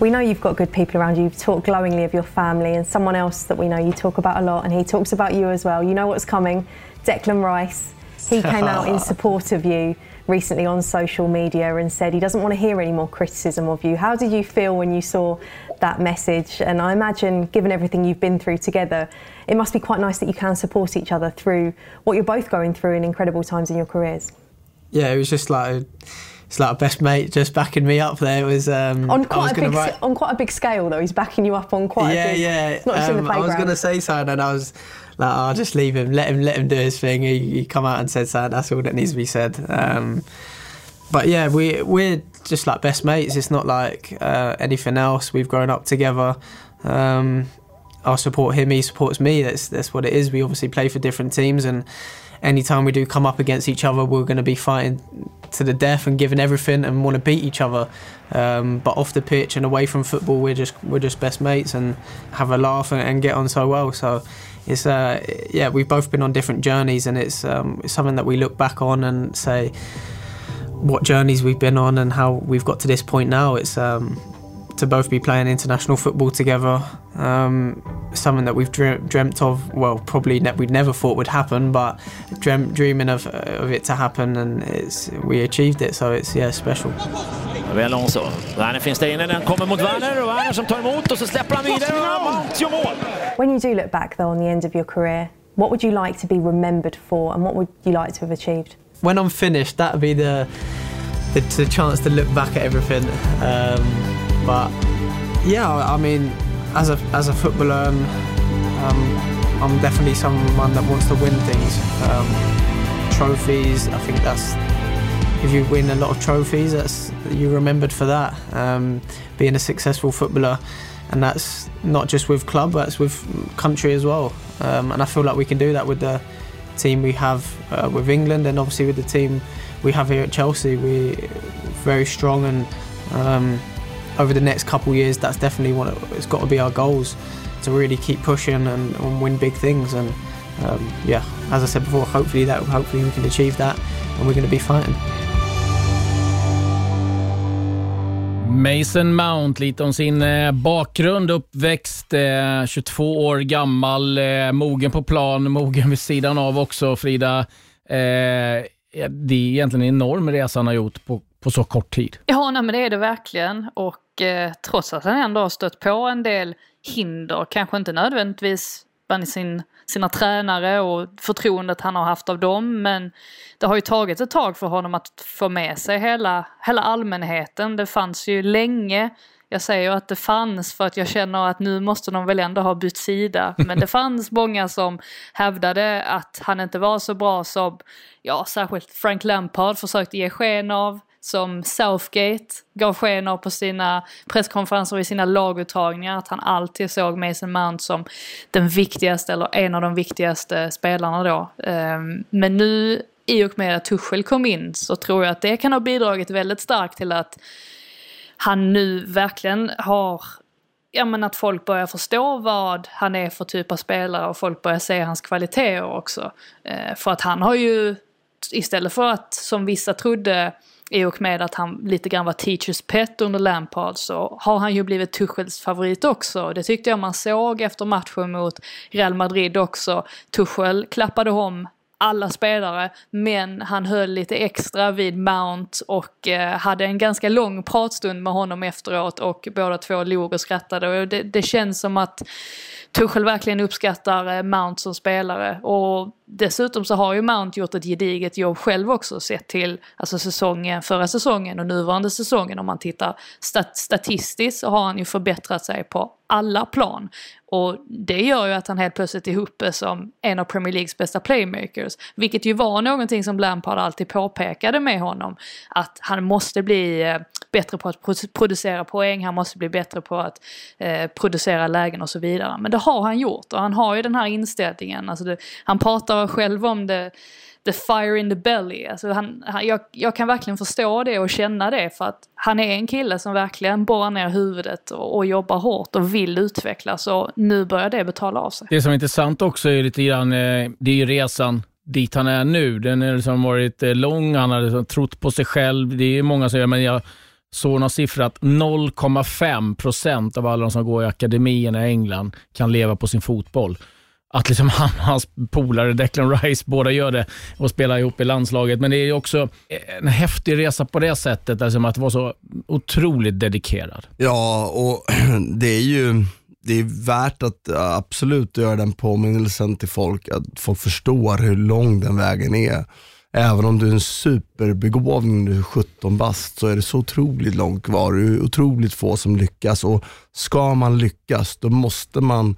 We know you've got good people around you. You've talked glowingly of your family, and someone else that we know you talk about a lot, and he talks about you as well. You know what's coming, Declan Rice. He came out in support of you recently on social media and said he doesn't want to hear any more criticism of you. How did you feel when you saw that message? And I imagine, given everything you've been through together, it must be quite nice that you can support each other through what you're both going through in incredible times in your careers. Yeah, it was just like it's like a best mate just backing me up there. It was um, On I was quite a big write- on quite a big scale though. He's backing you up on quite yeah, a big. yeah. It's not just in the Um, I was gonna say something, and I was like, "I'll just leave him. Let him. Let him do his thing." He, he come out and said something. That's all that needs to be said. Um, but yeah, we we're just like best mates. It's not like uh, anything else. We've grown up together. Um, I support him. He supports me. That's that's what it is. We obviously play for different teams, and anytime we do come up against each other, we're going to be fighting to the death and giving everything and want to beat each other. Um, but off the pitch and away from football, we're just we're just best mates and have a laugh and, and get on so well. So it's uh, yeah, we've both been on different journeys, and it's um, something that we look back on and say what journeys we've been on and how we've got to this point now. It's um, to both be playing international football together. Um, something that we've dream- dreamt of. Well, probably ne- we'd never thought would happen, but dream- dreaming of of it to happen, and it's we achieved it. So it's yeah special. Då är Alonso. Werner finns där inne, den kommer mot Werner och Werner som tar emot och så släpper han vidare och Mount mål. When you do look back though on the end of your career, what would you like to be remembered for, and what would you like to have achieved? when I'm finished, that'll be the, the the chance to look back at everything. Um, but yeah, I mean, as a as a footballer, um, I'm definitely someone that wants to win things. Um, trophies, I think that's if you win a lot of trophies, that's you're remembered for that. Um, being a successful footballer, and that's not just with club, that's with country as well. Um, and I feel like we can do that with the team we have uh, with England, and obviously with the team we have here at Chelsea. We're very strong, and um, over the next couple of years, that's definitely one. Of, it's got to be our goals to really keep pushing and, and win big things. And um, yeah, as I said before, hopefully that hopefully we can achieve that, and we're going to be fighting. Mason Mount, lite om sin eh, bakgrund, uppväxt, eh, 22 år gammal, eh, mogen på plan, mogen vid sidan av också. Frida, eh, det är egentligen en enorm resa han har gjort på, på så kort tid. Ja, nej, men det är det verkligen. Och eh, trots att han ändå har stött på en del hinder, kanske inte nödvändigtvis bland sin, sina tränare och förtroendet han har haft av dem, men det har ju tagit ett tag för honom att få med sig hela, hela allmänheten. Det fanns ju länge jag säger att det fanns för att jag känner att nu måste de väl ändå ha bytt sida. Men det fanns många som hävdade att han inte var så bra som, ja särskilt Frank Lampard försökte ge sken av. Som Southgate gav sken av på sina presskonferenser och i sina laguttagningar. Att han alltid såg Mason Mount som den viktigaste eller en av de viktigaste spelarna då. Ehm, men nu i och med att Tuchel kom in så tror jag att det kan ha bidragit väldigt starkt till att han nu verkligen har Ja men att folk börjar förstå vad han är för typ av spelare och folk börjar se hans kvaliteter också. Eh, för att han har ju, istället för att som vissa trodde i och med att han lite grann var teachers pet under Lampard så har han ju blivit Tuchels favorit också. Det tyckte jag man såg efter matchen mot Real Madrid också. Tuchel klappade om alla spelare, men han höll lite extra vid Mount och eh, hade en ganska lång pratstund med honom efteråt och båda två log och skrattade. Och det, det känns som att Tuchel verkligen uppskattar eh, Mount som spelare och dessutom så har ju Mount gjort ett gediget jobb själv också sett till alltså säsongen, förra säsongen och nuvarande säsongen om man tittar stat statistiskt så har han ju förbättrat sig på alla plan. Och det gör ju att han helt plötsligt är uppe som en av Premier Leagues bästa playmakers. Vilket ju var någonting som Lampard alltid påpekade med honom. Att han måste bli eh, bättre på att producera poäng, han måste bli bättre på att eh, producera lägen och så vidare. Men det har han gjort och han har ju den här inställningen. Alltså det, han pratar själv om det the fire in the belly. Alltså han, han, jag, jag kan verkligen förstå det och känna det för att han är en kille som verkligen borrar ner huvudet och, och jobbar hårt och vill utvecklas och nu börjar det betala av sig. Det som är intressant också är lite grann, eh, det är ju resan dit han är nu. Den har liksom varit eh, lång, han har liksom trott på sig själv. Det är många som gör, men jag såg någon siffra att 0,5 procent av alla de som går i akademierna i England kan leva på sin fotboll. Att liksom han och hans polare Declan Rice båda gör det och spelar ihop i landslaget. Men det är också en häftig resa på det sättet, alltså att vara så otroligt dedikerad. Ja, och det är ju det är värt att absolut göra den påminnelsen till folk, att folk förstår hur lång den vägen är. även om du är en superbegåvning, du är 17 bast, så är det så otroligt långt kvar. Det är otroligt få som lyckas och ska man lyckas, då måste man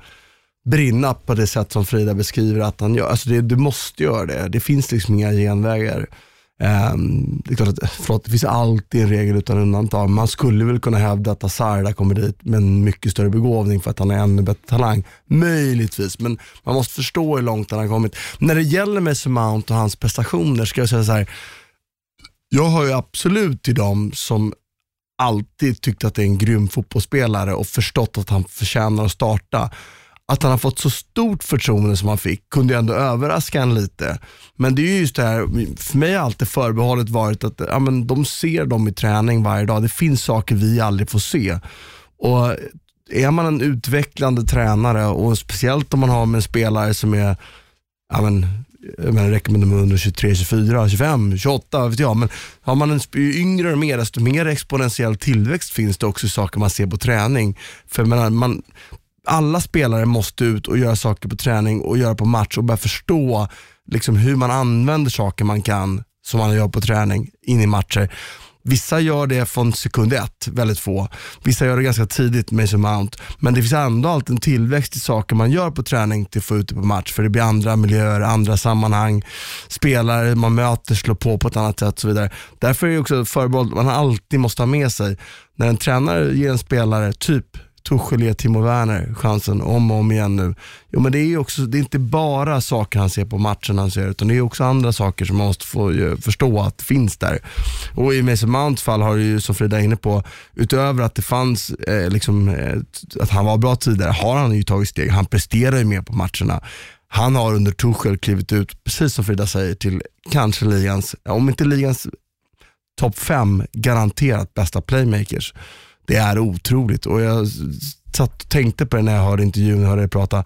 brinna på det sätt som Frida beskriver att han gör. Alltså det, du måste göra det. Det finns liksom inga genvägar. Um, det är klart att, förlåt, det finns alltid en regel utan undantag. Man skulle väl kunna hävda att Asarda kommer dit med en mycket större begåvning för att han är ännu bättre talang. Möjligtvis, men man måste förstå hur långt han har kommit. När det gäller Mason Mount och hans prestationer ska jag säga så här. Jag har ju absolut till dem som alltid tyckt att det är en grym fotbollsspelare och förstått att han förtjänar att starta att han har fått så stort förtroende som han fick kunde ju ändå överraska en lite. Men det är just det här, för mig har alltid förbehållet varit att ja, men de ser dem i träning varje dag. Det finns saker vi aldrig får se. Och är man en utvecklande tränare och speciellt om man har med en spelare som är, ja men, jag menar, det räcker med nummer 100, 23, 24, 25, 28, vet jag. Men har man en ju yngre och mer, desto mer exponentiell tillväxt finns det också i saker man ser på träning. För menar, man, alla spelare måste ut och göra saker på träning och göra på match och börja förstå liksom, hur man använder saker man kan som man gör på träning in i matcher. Vissa gör det från sekund ett, väldigt få. Vissa gör det ganska tidigt med Mason Mount. Men det finns ändå alltid en tillväxt i saker man gör på träning till att få ut det på match. För det blir andra miljöer, andra sammanhang, spelare man möter slår på på ett annat sätt och så vidare. Därför är det också förbehåll man alltid måste ha med sig. När en tränare ger en spelare, typ Tuchel ger Timo Werner chansen om och om igen nu. Jo, men det är också, det är inte bara saker han ser på matchen han ser, utan det är också andra saker som man måste få eh, förstå att finns där. Och i Mason Mounts fall har det ju, som Frida är inne på, utöver att det fanns, eh, liksom, eh, att han var bra tidigare, har han ju tagit steg. Han presterar ju mer på matcherna. Han har under Tuchel klivit ut, precis som Frida säger, till kanske ligans, om inte ligans topp fem garanterat bästa playmakers. Det är otroligt och jag satt och tänkte på det när jag hörde intervjun och hörde dig prata.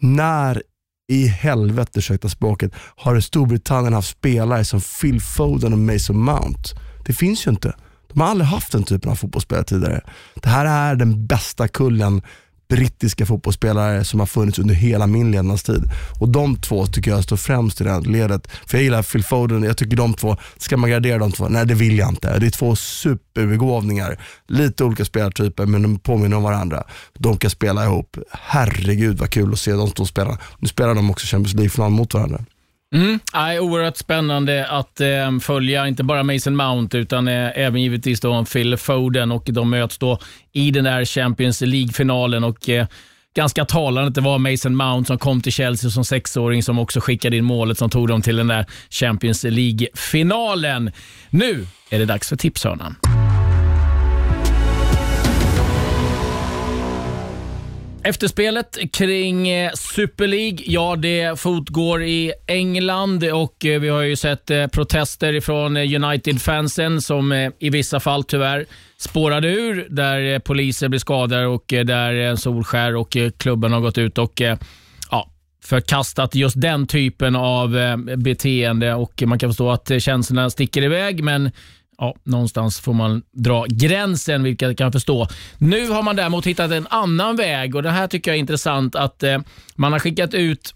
När i helvete, ursäkta språket, har Storbritannien haft spelare som Phil Foden och Mason Mount? Det finns ju inte. De har aldrig haft den typen av fotbollsspelare tidigare. Det här är den bästa kullen brittiska fotbollsspelare som har funnits under hela min levnadstid. Och de två tycker jag står främst i det här ledet. För jag gillar Phil Foden, jag tycker de två, ska man gradera de två? Nej det vill jag inte. Det är två superbegåvningar. Lite olika spelartyper men de påminner om varandra. De kan spela ihop. Herregud vad kul att se de två spela. Nu spelar de också Champions League-final mot varandra. Mm. Ay, oerhört spännande att eh, följa, inte bara Mason Mount, utan eh, även givetvis då Phil Foden och de möts då i den där Champions League-finalen. och eh, Ganska talande att det var Mason Mount som kom till Chelsea som sexåring som också skickade in målet som tog dem till den där Champions League-finalen. Nu är det dags för tipshörnan. Efterspelet kring eh, Super League, ja det fortgår i England och eh, vi har ju sett eh, protester från United-fansen som i vissa fall tyvärr spårade ur, där poliser blir skadade och där Solskär och klubben har gått ut och ja, förkastat just den typen av beteende och man kan förstå att känslorna sticker iväg, men ja, någonstans får man dra gränsen, vilket jag kan förstå. Nu har man däremot hittat en annan väg och det här tycker jag är intressant att eh, man har skickat ut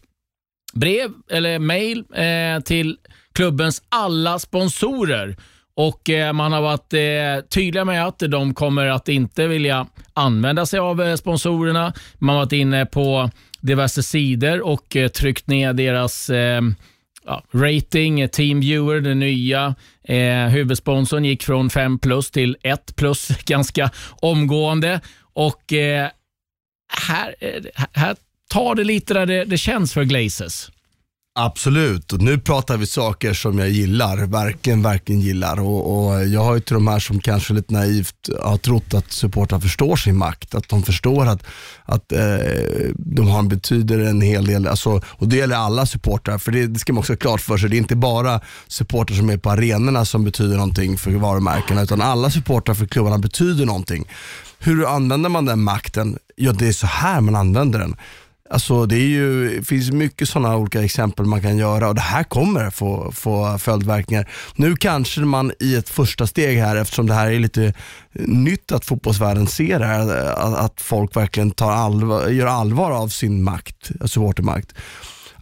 brev eller mejl eh, till klubbens alla sponsorer och eh, man har varit eh, tydliga med att de kommer att inte vilja använda sig av eh, sponsorerna. Man har varit inne på diverse sidor och eh, tryckt ner deras eh, ja, rating, eh, Teamviewer, det nya. Eh, huvudsponsorn gick från 5 plus till 1 plus ganska omgående. Och eh, här, eh, här tar det lite där det, det känns för Glazers. Absolut, och nu pratar vi saker som jag gillar, verkligen, verkligen gillar. Och, och jag har ju till de här som kanske lite naivt har trott att supportrar förstår sin makt, att de förstår att, att eh, de har, betyder en hel del, alltså, och det gäller alla supportrar, för det, det ska man också ha klart för sig. Det är inte bara supportrar som är på arenorna som betyder någonting för varumärkena, utan alla supportrar för klubbarna betyder någonting. Hur använder man den makten? Ja, det är så här man använder den. Alltså det är ju, finns mycket sådana olika exempel man kan göra och det här kommer få, få följdverkningar. Nu kanske man i ett första steg här, eftersom det här är lite nytt att fotbollsvärlden ser det här, att folk verkligen tar allvar, gör allvar av sin makt, alltså supportermakt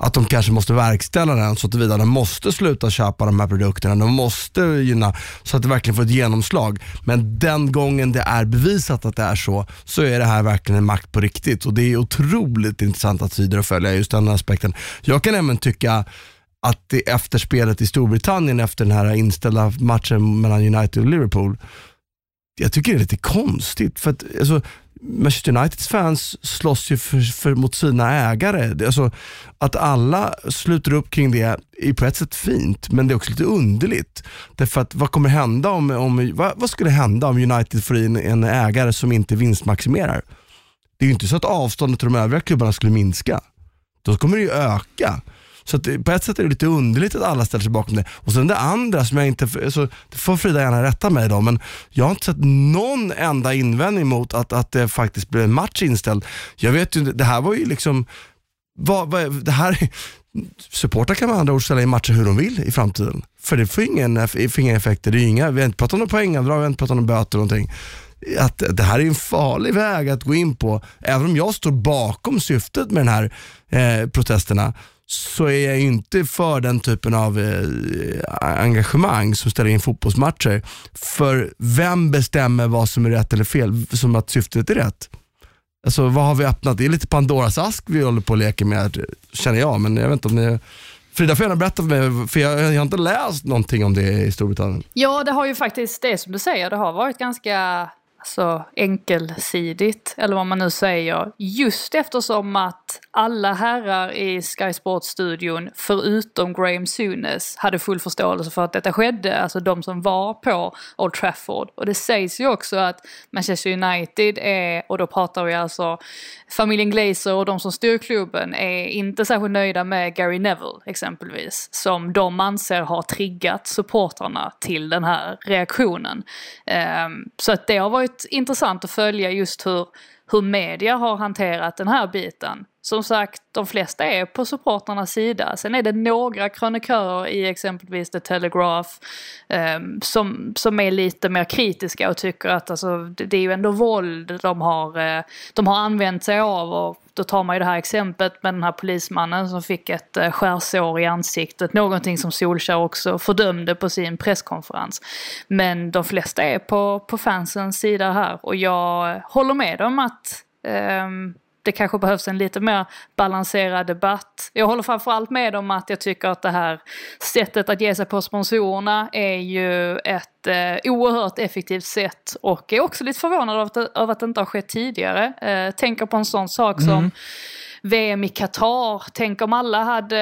att de kanske måste verkställa den så att vidare de måste sluta köpa de här produkterna. De måste gynna så att det verkligen får ett genomslag. Men den gången det är bevisat att det är så, så är det här verkligen en makt på riktigt. Och det är otroligt intressant att sidor och följa just den aspekten. Jag kan även tycka att det efter spelet i Storbritannien, efter den här inställda matchen mellan United och Liverpool, jag tycker det är lite konstigt. För att, alltså, Manchester Uniteds fans slåss ju för, för, mot sina ägare. Alltså, att alla sluter upp kring det är på ett sätt fint, men det är också lite underligt. Därför att vad kommer hända om, om vad, vad skulle hända om United får in en ägare som inte vinstmaximerar? Det är ju inte så att avståndet till de övriga klubbarna skulle minska. Då kommer det ju öka. Så att på ett sätt är det lite underligt att alla ställer sig bakom det. Och sen det andra som jag inte, så det får Frida gärna rätta mig då, men jag har inte sett någon enda invändning mot att, att det faktiskt blev en match inställd. Jag vet ju, det här var ju liksom, vad, vad, det här, supportrar kan med andra ord ställa in matcher hur de vill i framtiden. För det får, ingen, får inga effekter. Det är inga, vi har inte pratat om några poängavdrag, vi har inte pratat om böter eller någonting att det här är en farlig väg att gå in på. Även om jag står bakom syftet med de här eh, protesterna så är jag inte för den typen av eh, eh, engagemang som ställer in fotbollsmatcher. För vem bestämmer vad som är rätt eller fel, som att syftet är rätt? Alltså vad har vi öppnat? Det är lite Pandoras ask vi håller på och leker med, känner jag. Men jag vet inte om ni Frida får gärna berätta för mig, för jag, jag har inte läst någonting om det i Storbritannien. Ja, det har ju faktiskt, det som du säger, det har varit ganska alltså, enkelsidigt, eller vad man nu säger. Just eftersom att alla herrar i Sky Sports-studion, förutom Graham Sunes, hade full förståelse för att detta skedde. Alltså de som var på Old Trafford. Och det sägs ju också att Manchester United är, och då pratar vi alltså familjen Glazer och de som styr klubben, är inte särskilt nöjda med Gary Neville exempelvis. Som de anser har triggat supportrarna till den här reaktionen. Um, så att det har varit intressant att följa just hur hur media har hanterat den här biten. Som sagt, de flesta är på supporternas sida. Sen är det några krönikörer i exempelvis The Telegraph eh, som, som är lite mer kritiska och tycker att alltså, det, det är ju ändå våld de har, eh, de har använt sig av. Och då tar man ju det här exemplet med den här polismannen som fick ett eh, skärsår i ansiktet. Någonting som Solskjaer också fördömde på sin presskonferens. Men de flesta är på, på fansens sida här och jag håller med dem att um, det kanske behövs en lite mer balanserad debatt. Jag håller framförallt med om att jag tycker att det här sättet att ge sig på sponsorerna är ju ett eh, oerhört effektivt sätt och är också lite förvånad över att, över att det inte har skett tidigare. Eh, tänker på en sån sak som mm. VM i Qatar. Tänk om alla hade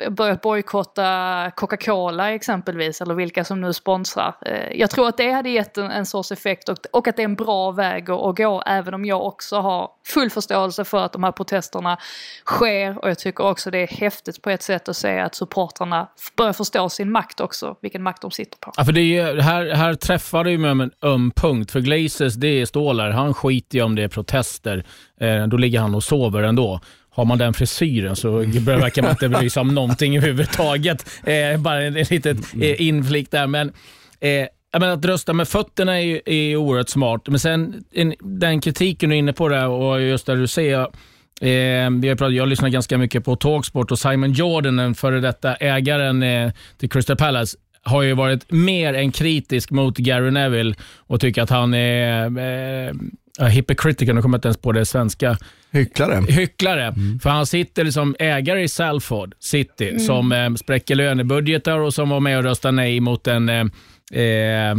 eh, börjat bojkotta Coca-Cola exempelvis, eller vilka som nu sponsrar. Eh, jag tror att det hade gett en, en sorts effekt och, och att det är en bra väg att, att gå, även om jag också har full förståelse för att de här protesterna sker och jag tycker också det är häftigt på ett sätt att se att supportrarna börjar förstå sin makt också, vilken makt de sitter på. Ja, för det är, här, här träffar du med en öm punkt, för Glazers det är stålar, han skiter ju om det är protester. Eh, då ligger han och sover ändå. Har man den frisyren så verkar man inte bry sig om någonting överhuvudtaget. Eh, bara en, en litet eh, inflick där. Men, eh, jag menar, att rösta med fötterna är, är oerhört smart, men sen en, den kritiken du är inne på där och just där du säger Eh, har pratat, jag lyssnar ganska mycket på Talksport och Simon Jordan, den före detta ägaren eh, till Crystal Palace, har ju varit mer än kritisk mot Gary Neville och tycker att han är uh, hypocritical, nu kommer jag inte ens på det svenska. Hycklare. Hycklare. Mm. För han sitter liksom ägare i Salford City mm. som eh, spräcker lönebudgetar och som var med och röstade nej mot en eh, eh,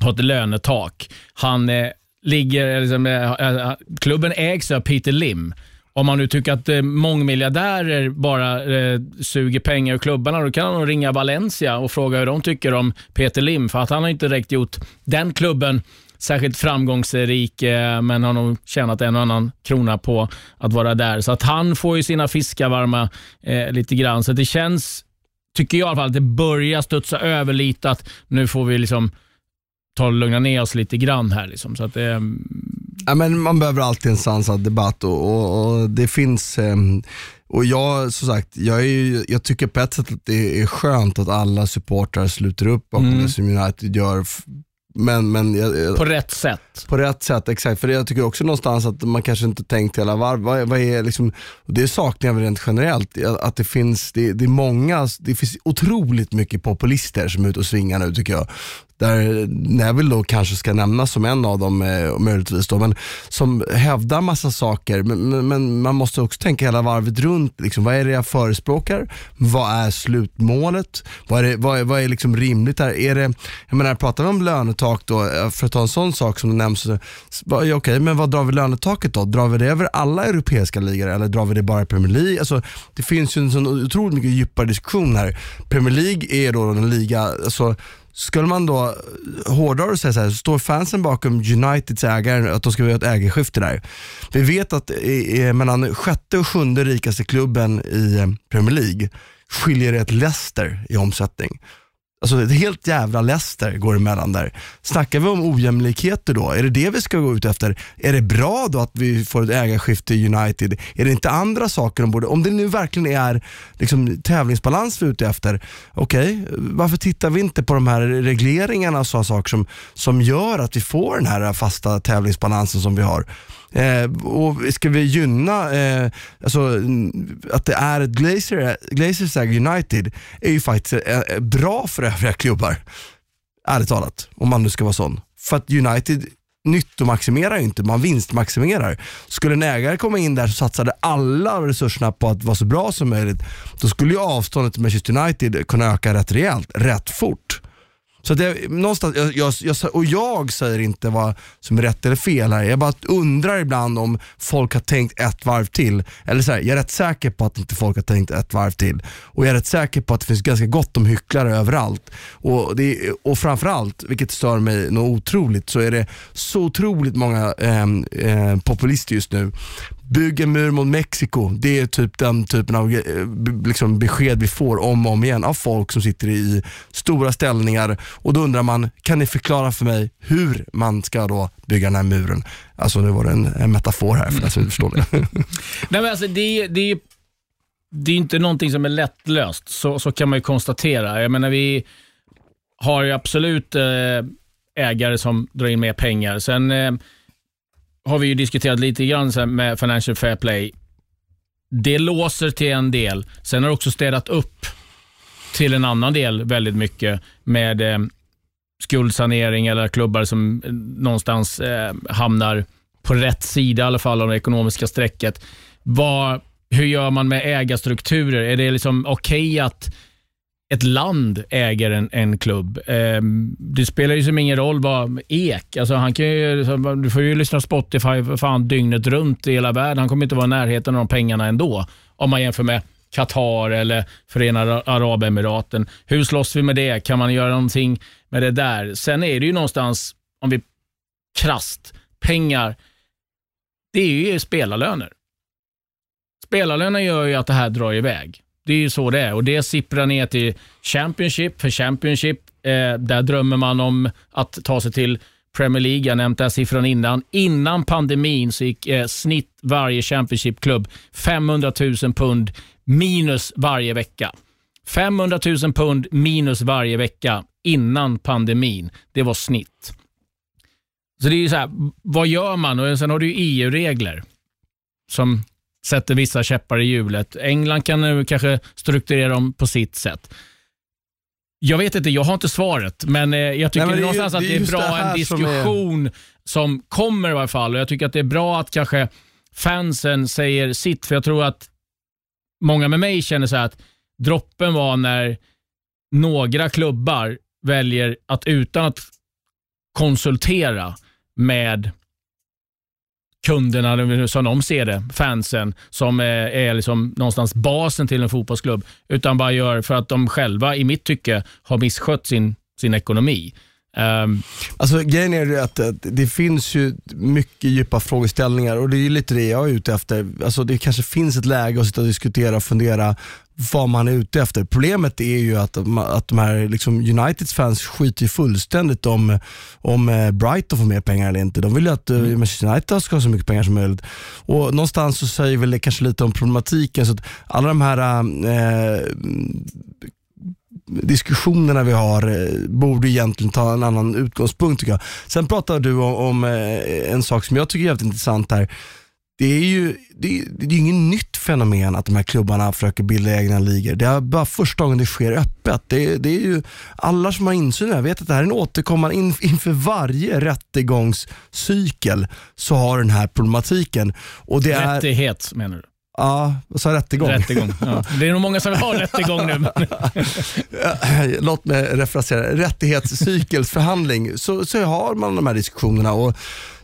har ett lönetak. Han eh, ligger, liksom, eh, eh, klubben ägs av Peter Lim. Om man nu tycker att eh, mångmiljardärer bara eh, suger pengar ur klubbarna, då kan man ringa Valencia och fråga hur de tycker om Peter Lim, för att han har inte direkt gjort den klubben särskilt framgångsrik, eh, men har nog tjänat en och annan krona på att vara där. Så att han får ju sina fiskar varma eh, lite grann. Så det känns, tycker jag i alla fall, att det börjar studsa över lite att nu får vi liksom ta och lugna ner oss lite grann här. Liksom. Så att, eh, ja, men man behöver alltid en sansad debatt och, och, och det finns eh, och jag, som sagt, jag, är, jag tycker på ett sätt att det är skönt att alla supportrar sluter upp bakom mm. det som United gör Men, men jag, På rätt sätt. På rätt sätt, exakt. För jag tycker också någonstans att man kanske inte tänkt hela varv. Vad, vad är liksom, det saknar jag rent generellt, att det finns, det, det är många, det finns otroligt mycket populister som är ute och svingar nu tycker jag. Där Neville då kanske ska nämnas som en av dem eh, möjligtvis då, men som hävdar massa saker. Men, men, men man måste också tänka hela varvet runt. Liksom, vad är det jag förespråkar? Vad är slutmålet? Vad är, det, vad är, vad är liksom rimligt här? Är det, jag menar, pratar vi om lönetak då, eh, för att ta en sån sak som nämns, okej okay, okej, men vad drar vi lönetaket då? Drar vi det över alla europeiska ligor eller drar vi det bara i Premier League? Alltså, det finns ju en sån otroligt mycket djupare diskussion här. Premier League är då en liga, alltså, skulle man då eh, hårdare och säga så här, står fansen bakom Uniteds ägare, att de ska göra ett ägarskifte där. Vi vet att i, i, mellan sjätte och sjunde rikaste klubben i eh, Premier League skiljer det ett Leicester i omsättning. Alltså ett helt jävla Leicester går emellan där. Snackar vi om ojämlikheter då? Är det det vi ska gå ut efter? Är det bra då att vi får ett ägarskifte i United? Är det inte andra saker de borde, om det nu verkligen är liksom, tävlingsbalans vi är ute efter, okej, varför tittar vi inte på de här regleringarna och sådana saker som, som gör att vi får den här fasta tävlingsbalansen som vi har? Eh, och ska vi gynna, eh, alltså, att det är ett Glazer, Glazers United är ju faktiskt eh, eh, bra för övriga klubbar. Ärligt talat, om man nu ska vara sån. För att United nyttomaximerar ju inte, man vinstmaximerar. Skulle en ägare komma in där och satsade alla resurserna på att vara så bra som möjligt, då skulle ju avståndet till Manchester United kunna öka rätt rejält, rätt fort. Så det, någonstans, jag, jag, jag, och jag säger inte vad som är rätt eller fel här. Jag bara undrar ibland om folk har tänkt ett varv till. Eller så här, jag är rätt säker på att inte folk har tänkt ett varv till. Och jag är rätt säker på att det finns ganska gott om hycklare överallt. Och, det, och framförallt, vilket stör mig något otroligt, så är det så otroligt många eh, eh, populister just nu. Bygg en mur mot Mexiko. Det är typ den typen av eh, liksom besked vi får om och om igen av folk som sitter i stora ställningar. Och då undrar man, kan ni förklara för mig hur man ska då bygga den här muren? Alltså nu var det en, en metafor här för den som inte förstår det. Nej, men alltså, det, är- det, är- det är inte någonting som är lättlöst, så, så kan man ju konstatera. Jag menar, vi har ju absolut eh, ägare som drar in mer pengar. Sen eh, har vi ju diskuterat lite grann så här med Financial Fair Play. Det låser till en del. Sen har det också städat upp till en annan del väldigt mycket med eh, skuldsanering eller klubbar som eh, någonstans eh, hamnar på rätt sida i alla fall av det ekonomiska strecket. Vad, hur gör man med ägarstrukturer? Är det liksom okej att ett land äger en, en klubb? Eh, det spelar ju som ingen roll vad Ek, alltså han kan ju, du får ju lyssna på Spotify fan dygnet runt i hela världen. Han kommer inte vara i närheten av de pengarna ändå. Om man jämför med Qatar eller Förenade Arabemiraten. Hur slåss vi med det? Kan man göra någonting med det där? Sen är det ju någonstans, om vi krasst, pengar, det är ju spelarlöner. Spelarlöner gör ju att det här drar iväg. Det är ju så det är och det sipprar ner till Championship. För Championship, eh, där drömmer man om att ta sig till Premier League. Jag nämnde den siffran innan. Innan pandemin så gick eh, snitt varje Championship-klubb 500 000 pund minus varje vecka. 500 000 pund minus varje vecka innan pandemin. Det var snitt. Så det är ju så här, vad gör man? Och sen har du ju EU-regler som sätter vissa käppar i hjulet. England kan nu kanske strukturera dem på sitt sätt. Jag vet inte, jag har inte svaret, men eh, jag tycker Nej, men det är ju- någonstans att det är det det bra här en som är- diskussion som, kommer i varje fall. Och jag tycker att det är bra att kanske fansen säger sitt, för jag tror att många med mig känner så här att droppen var när några klubbar väljer att utan att konsultera med kunderna, som de ser det, fansen, som eh, är, liksom någonstans basen till en fotbollsklubb, utan bara gör för att de själva, i mitt tycke, har misskött sin, sin ekonomi. Um. Alltså grejen är ju att, att det finns ju mycket djupa frågeställningar och det är ju lite det jag är ute efter. Alltså det kanske finns ett läge att sitta och diskutera och fundera vad man är ute efter. Problemet är ju att, att de här liksom Uniteds fans skiter ju fullständigt om, om eh, Brighton får mer pengar eller inte. De vill ju att eh, Manchester United ska ha så mycket pengar som möjligt. Och någonstans så säger väl det kanske lite om problematiken. Så att alla de här eh, diskussionerna vi har eh, borde egentligen ta en annan utgångspunkt tycker jag. Sen pratar du om, om en sak som jag tycker är jävligt intressant här. Det är ju det, det är inget nytt fenomen att de här klubbarna försöker bilda egna ligor. Det är bara första gången det sker öppet. Det, det är ju alla som har insyn, jag vet att det här är en återkommande, in, inför varje rättegångscykel så har den här problematiken. Och det är, Rättighet menar du? Ja, vad sa? Rättegång? Rättegång. Ja. Det är nog många som vill ha rättegång nu. Låt mig refrasera. Rättighetscykelsförhandling, så, så har man de här diskussionerna. Och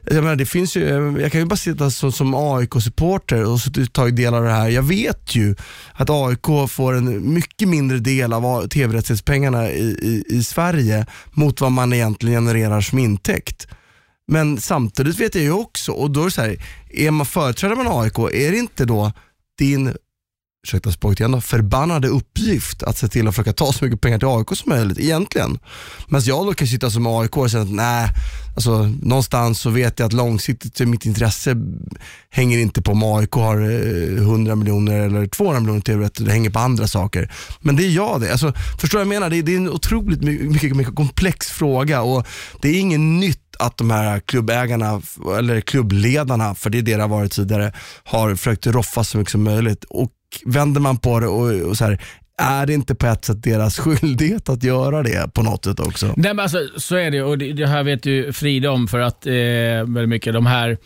jag, menar, det finns ju, jag kan ju bara sitta som, som AIK-supporter och så del av det här. Jag vet ju att AIK får en mycket mindre del av tv-rättighetspengarna i, i, i Sverige mot vad man egentligen genererar som intäkt. Men samtidigt vet jag ju också, och då är det så här, är man företrädare med AIK, är det inte då din ursäkta språket igen förbannade uppgift att se till att försöka ta så mycket pengar till AIK som möjligt egentligen. Medan jag då kan sitta som AIK och säga att nej, alltså, någonstans så vet jag att långsiktigt så mitt intresse hänger inte på om AIK har eh, 100 miljoner eller 200 miljoner tv det hänger på andra saker. Men det är jag det. Alltså, förstår du vad jag menar? Det är, det är en otroligt mycket, mycket komplex fråga och det är inget nytt att de här klubbägarna, eller klubbledarna, för det är det det har varit tidigare, har försökt roffa så mycket som möjligt. Och vänder man på det och, och så här, är det inte på ett sätt deras skyldighet att göra det på något sätt också? Nej, men alltså, så är det och det, det här vet ju Frida om för att eh, väldigt mycket de här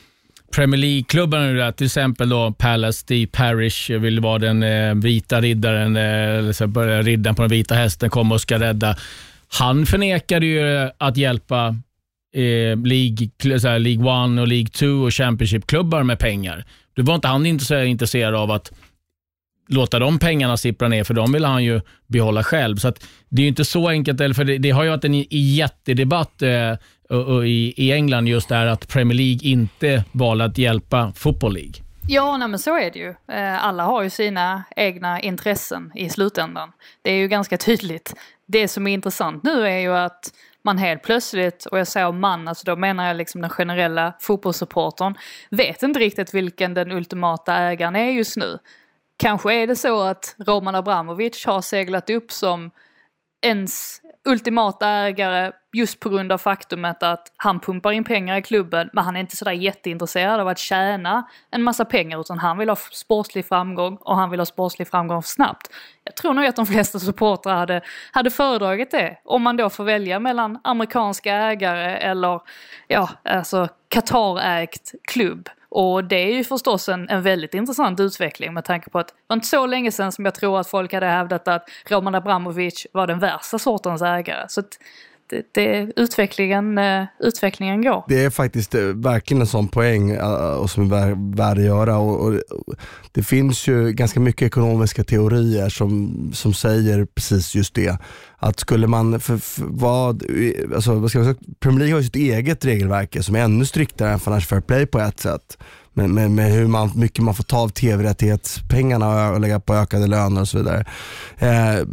Premier League-klubbarna till exempel då Palace, Steve Parish vill vara den eh, vita riddaren, eh, eller så riddaren på den vita hästen kommer och ska rädda. Han förnekade ju att hjälpa eh, League, kl- här, League One och League Two och Championship-klubbar med pengar. Det var inte han inte så intresserad av att låta de pengarna sippra ner, för de vill han ju behålla själv. Så att det är ju inte så enkelt, för det, det har ju varit en jättedebatt eh, och, och i, i England just där att Premier League inte valde att hjälpa Football League. Ja, nej, men så är det ju. Eh, alla har ju sina egna intressen i slutändan. Det är ju ganska tydligt. Det som är intressant nu är ju att man helt plötsligt, och jag säger man, alltså då menar jag liksom den generella fotbollssupportern, vet inte riktigt vilken den ultimata ägaren är just nu. Kanske är det så att Roman Abramovic har seglat upp som ens ultimata ägare just på grund av faktumet att han pumpar in pengar i klubben men han är inte sådär jätteintresserad av att tjäna en massa pengar utan han vill ha sportslig framgång och han vill ha sportslig framgång snabbt. Jag tror nog att de flesta supportrar hade, hade föredragit det om man då får välja mellan amerikanska ägare eller ja, alltså Qatar-ägt klubb. Och det är ju förstås en, en väldigt intressant utveckling med tanke på att det var inte så länge sedan som jag tror att folk hade hävdat att Roman Abramovic var den värsta sortens ägare. Så att det, det, utvecklingen, eh, utvecklingen går. Det är faktiskt eh, verkligen en sån poäng eh, och som är värd att göra. Och, och det finns ju ganska mycket ekonomiska teorier som, som säger precis just det. Att skulle man, för, för vad, alltså, vad ska man säga, Premier League har ju sitt eget regelverk som är ännu striktare än Financial Fair Play på ett sätt. Med, med, med hur man, mycket man får ta av tv-rättighetspengarna och lägga på ökade löner och så vidare. Eh,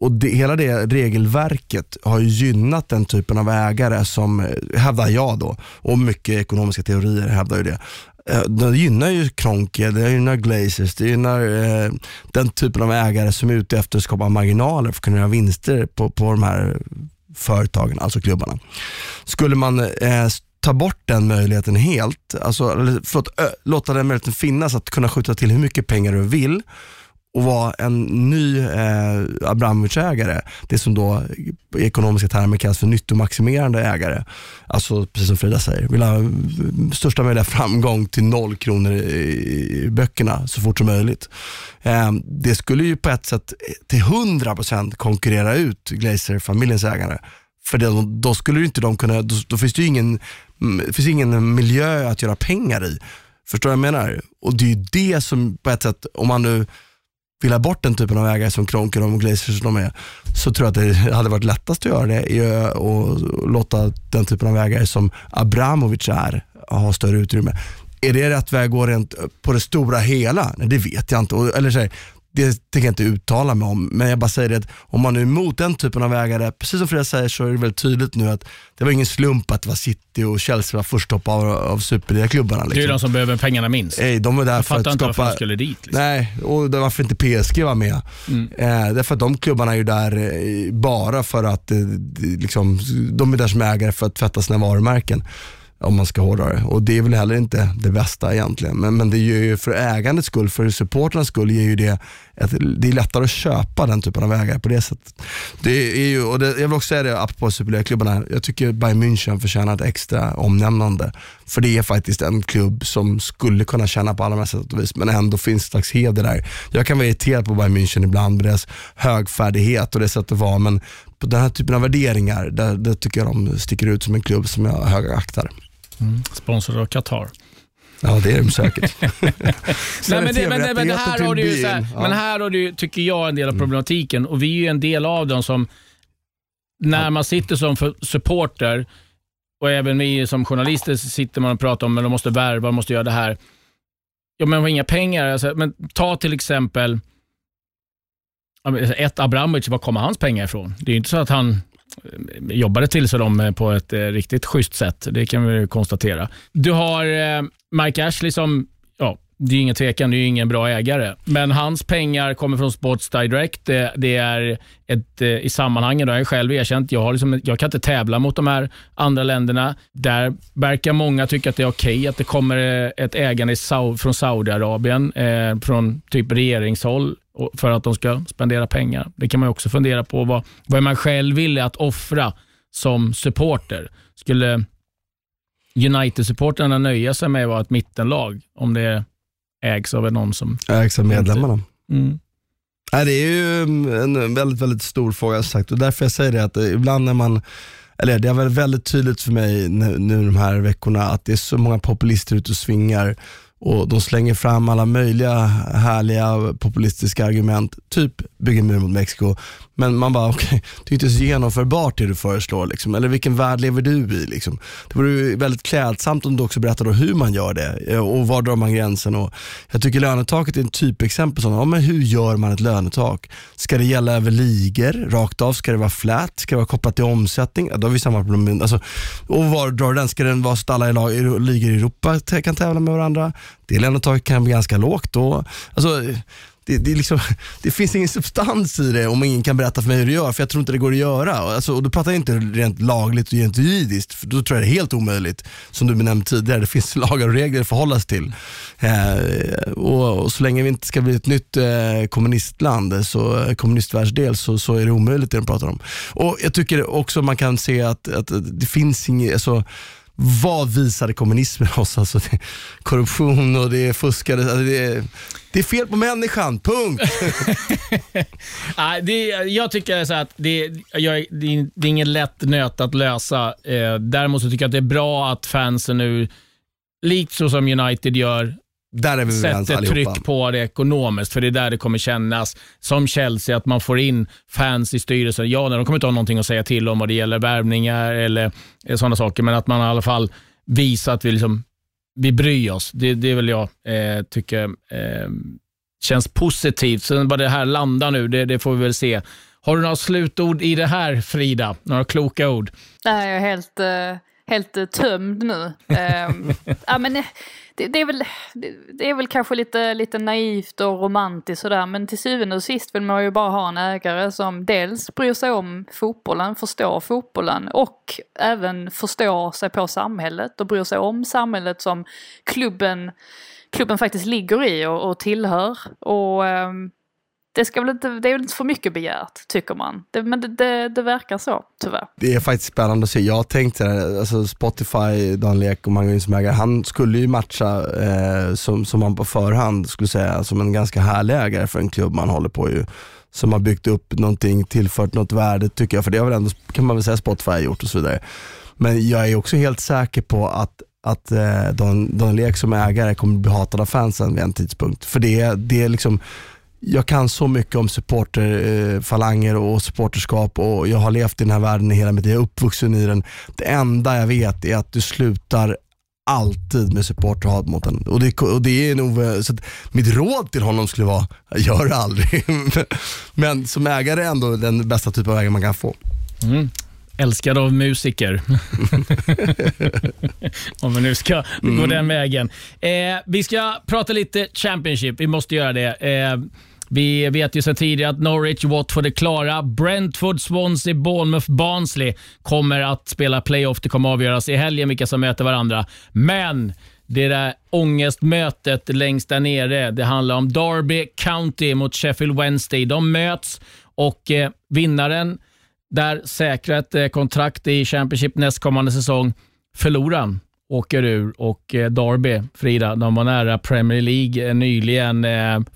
och det, hela det regelverket har ju gynnat den typen av ägare som, eh, hävdar jag då, och mycket ekonomiska teorier hävdar ju det. Eh, det gynnar ju Kronke, det gynnar Glazers, det gynnar eh, den typen av ägare som är ute efter att skapa marginaler för att kunna göra vinster på, på de här företagen, alltså klubbarna. Skulle man eh, ta bort den möjligheten helt, alltså, eller, förlåt, ö, låta den möjligheten finnas att kunna skjuta till hur mycket pengar du vill och vara en ny eh, Abramovic-ägare, det som då i ekonomiska termer kallas för nyttomaximerande ägare. Alltså precis som Frida säger, vill ha eh, största möjliga framgång till noll kronor i, i böckerna så fort som möjligt. Eh, det skulle ju på ett sätt till 100% konkurrera ut Glazer-familjens ägare. För det, då skulle inte de kunna, då, då finns det ju ingen, mm, det finns ingen miljö att göra pengar i. Förstår du vad jag menar? Och det är ju det som på ett sätt, om man nu vill ha bort den typen av ägare som Kronken och Glazers som de är, så tror jag att det hade varit lättast att göra det och låta den typen av ägare som Abramovic är ha större utrymme. Är det rätt väg att gå rent på det stora hela? Nej, det vet jag inte. Eller så här, det tänker jag inte uttala mig om, men jag bara säger det att om man är emot den typen av ägare, precis som Frida säger så är det väldigt tydligt nu att det var ingen slump att det var City och Chelsea var först upp av, av superligaklubbarna. Det är ju de som behöver pengarna minst. Nej, de var där Jag för att fattar inte varför skapa... de skulle dit. Liksom. Nej, och varför inte PSG var med. Mm. Eh, därför att de klubbarna är ju där eh, bara för att, eh, liksom, de är där som ägare för att tvätta sina varumärken. Om man ska hårdra det. Och det är väl heller inte det bästa egentligen. Men, men det gör ju för ägandets skull, för supporternas skull, ger ju det ett, det är lättare att köpa den typen av ägare på det sättet. Det är ju, och det, jag vill också säga det apropå superligaklubbarna, jag tycker Bayern München förtjänar ett extra omnämnande. För det är faktiskt en klubb som skulle kunna tjäna på alla de här sätt och vis, men ändå finns det slags heder där. Jag kan vara irriterad på Bayern München ibland med deras högfärdighet och det sättet att vara, men på den här typen av värderingar, där, där tycker jag de sticker ut som en klubb som jag högaktar. Mm. Sponsrad av Qatar. Ja, det är de säkert. Nej, men, det, men, det, men, här har du här, Ja. men här har du, tycker jag, en del av problematiken och vi är ju en del av dem som, när man sitter som supporter och även vi som journalister sitter man och pratar om att de måste värva, de måste göra det här. Ja, men har inga pengar. Alltså, men ta till exempel ett Abramovic, var kommer hans pengar ifrån? Det är ju inte så att han jobbade till sig dem eh, på ett eh, riktigt schysst sätt. Det kan vi konstatera. Du har eh, Mike Ashley som, ja, det är ingen tvekan, det är ingen bra ägare. Men hans pengar kommer från Sports Direct. Det, det är ett, eh, i sammanhanget, då har jag själv erkänt, jag, har liksom, jag kan inte tävla mot de här andra länderna. Där verkar många tycka att det är okej att det kommer eh, ett ägande från Saudiarabien, eh, från typ regeringshåll, för att de ska spendera pengar. Det kan man också fundera på. Vad, vad är man själv villig att offra som supporter? Skulle United-supportrarna nöja sig med att vara ett mittenlag om det ägs av någon som... Ägs av medlemmarna. Mm. Nej, det är ju en väldigt, väldigt stor fråga sagt och därför jag säger det att eh, ibland när man eller det har varit väldigt tydligt för mig nu, nu de här veckorna att det är så många populister ute och svingar och de slänger fram alla möjliga härliga populistiska argument, typ bygga en mur mot Mexiko. Men man bara, okej, det är inte så genomförbart det du föreslår. Liksom. Eller vilken värld lever du i? Liksom. Det vore ju väldigt klädsamt om du också berättade hur man gör det eh, och var drar man gränsen. Och jag tycker lönetaket är ett typexempel. Sådana. Ja, men hur gör man ett lönetak? Ska det gälla över ligor, rakt av? Ska det vara flat? Ska det vara kopplat till omsättning? Ja, då har vi samma problem. Alltså, och var drar den? Ska den vara så att alla ligor i Europa kan tävla med varandra? Det lönetaket kan bli ganska lågt Och, Alltså, det, det, är liksom, det finns ingen substans i det om ingen kan berätta för mig hur du gör, för jag tror inte det går att göra. Alltså, och då pratar jag inte rent lagligt och rent juridiskt, för då tror jag det är helt omöjligt. Som du benämnde tidigare, det finns lagar och regler att förhålla sig till. Eh, och, och så länge vi inte ska bli ett nytt eh, kommunistland, eh, så, eh, kommunistvärldsdel, så, så är det omöjligt det de pratar om. Och Jag tycker också man kan se att, att det finns inget, alltså, vad visade kommunismen oss? Alltså det, korruption och det fuskade. Alltså det, är, det är fel på människan, punkt. Nej, det, jag tycker så att det, jag, det, är- det är ingen lätt nöt att lösa. Eh, däremot så tycker jag att det är bra att fansen nu, likt så som United gör, där är vi överens sätter allihopa. tryck på det ekonomiskt, för det är där det kommer kännas. Som Chelsea, att man får in fans i styrelsen. Ja, de kommer inte ha någonting att säga till om vad det gäller värvningar eller eh, sådana saker, men att man i alla fall visar att vi, liksom, vi bryr oss. Det, det är väl jag eh, tycker eh, känns positivt. Sen vad det här landar nu, det, det får vi väl se. Har du några slutord i det här, Frida? Några kloka ord? Nej, jag är helt, eh, helt tömd nu. Ehm, ja, men, eh, det, det, är väl, det, det är väl kanske lite, lite naivt och romantiskt sådär, men till syvende och sist vill man ju bara ha en ägare som dels bryr sig om fotbollen, förstår fotbollen och även förstår sig på samhället och bryr sig om samhället som klubben, klubben faktiskt ligger i och, och tillhör. Och ehm, det, ska väl inte, det är väl inte för mycket begärt, tycker man. Det, men det, det, det verkar så, tyvärr. Det är faktiskt spännande att se. Jag har tänkt så här, alltså Spotify, Dan Lek och Magnus som ägare, han skulle ju matcha eh, som, som man på förhand skulle säga som en ganska härlig ägare för en klubb man håller på ju. Som har byggt upp någonting, tillfört något värde tycker jag, för det har väl ändå, kan man väl säga Spotify gjort och så vidare. Men jag är också helt säker på att att eh, Don, Don Lek som ägare kommer bli hatad av fansen vid en tidpunkt. För det, det är liksom jag kan så mycket om supporterfalanger eh, och supporterskap och jag har levt i den här världen i hela mitt liv, jag är uppvuxen i den. Det enda jag vet är att du slutar alltid med supporterhat mot en. Och det, och det är nog, så att mitt råd till honom skulle vara, gör det aldrig. Men som ägare är ändå den bästa typen av ägare man kan få. Mm. Älskad av musiker. Om vi nu ska gå Mm. den vägen. Eh, vi ska prata lite Championship. Vi måste göra det. Eh, vi vet ju sedan tidigare att Norwich, Watford är klara. Brentford, Swansea, Bournemouth, Barnsley kommer att spela playoff. Det kommer avgöras i helgen vilka som möter varandra. Men det där ångestmötet längst där nere, det handlar om Derby County mot Sheffield Wednesday. De möts och eh, vinnaren där säkra ett eh, kontrakt i Championship nästkommande säsong. Förloraren åker ur och eh, Derby, Frida, de var nära Premier League eh, nyligen,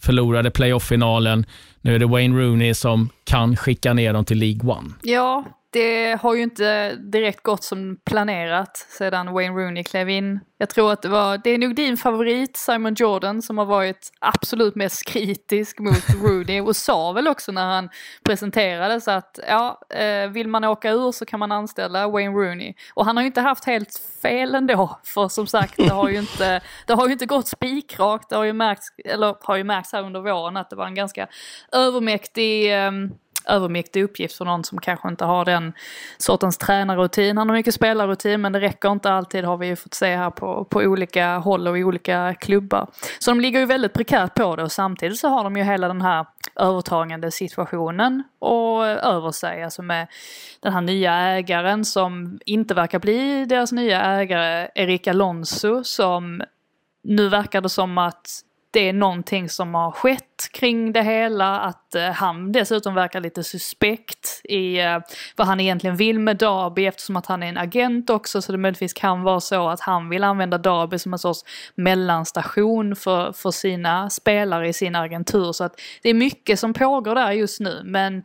förlorade playoff-finalen. Nu är det Wayne Rooney som kan skicka ner dem till League One. Ja, det har ju inte direkt gått som planerat sedan Wayne Rooney klev in. Jag tror att det var, det är nog din favorit Simon Jordan som har varit absolut mest kritisk mot Rooney och sa väl också när han presenterades att ja, eh, vill man åka ur så kan man anställa Wayne Rooney. Och han har ju inte haft helt fel ändå, för som sagt det har ju inte, det har ju inte gått spikrakt. Det har ju märkts, eller har ju märkts här under våren att det var en ganska övermäktig ehm, övermäktig uppgift för någon som kanske inte har den sortens tränarrutin. Han har mycket spelarrutin men det räcker inte alltid har vi ju fått se här på, på olika håll och i olika klubbar. Så de ligger ju väldigt prekärt på det och samtidigt så har de ju hela den här övertagande situationen och över sig. Alltså med den här nya ägaren som inte verkar bli deras nya ägare, Erik Alonso, som nu verkar det som att det är någonting som har skett kring det hela, att eh, han dessutom verkar lite suspekt i eh, vad han egentligen vill med Darby eftersom att han är en agent också så det möjligtvis kan vara så att han vill använda Darby som en sorts mellanstation för, för sina spelare i sin agentur. Så att det är mycket som pågår där just nu men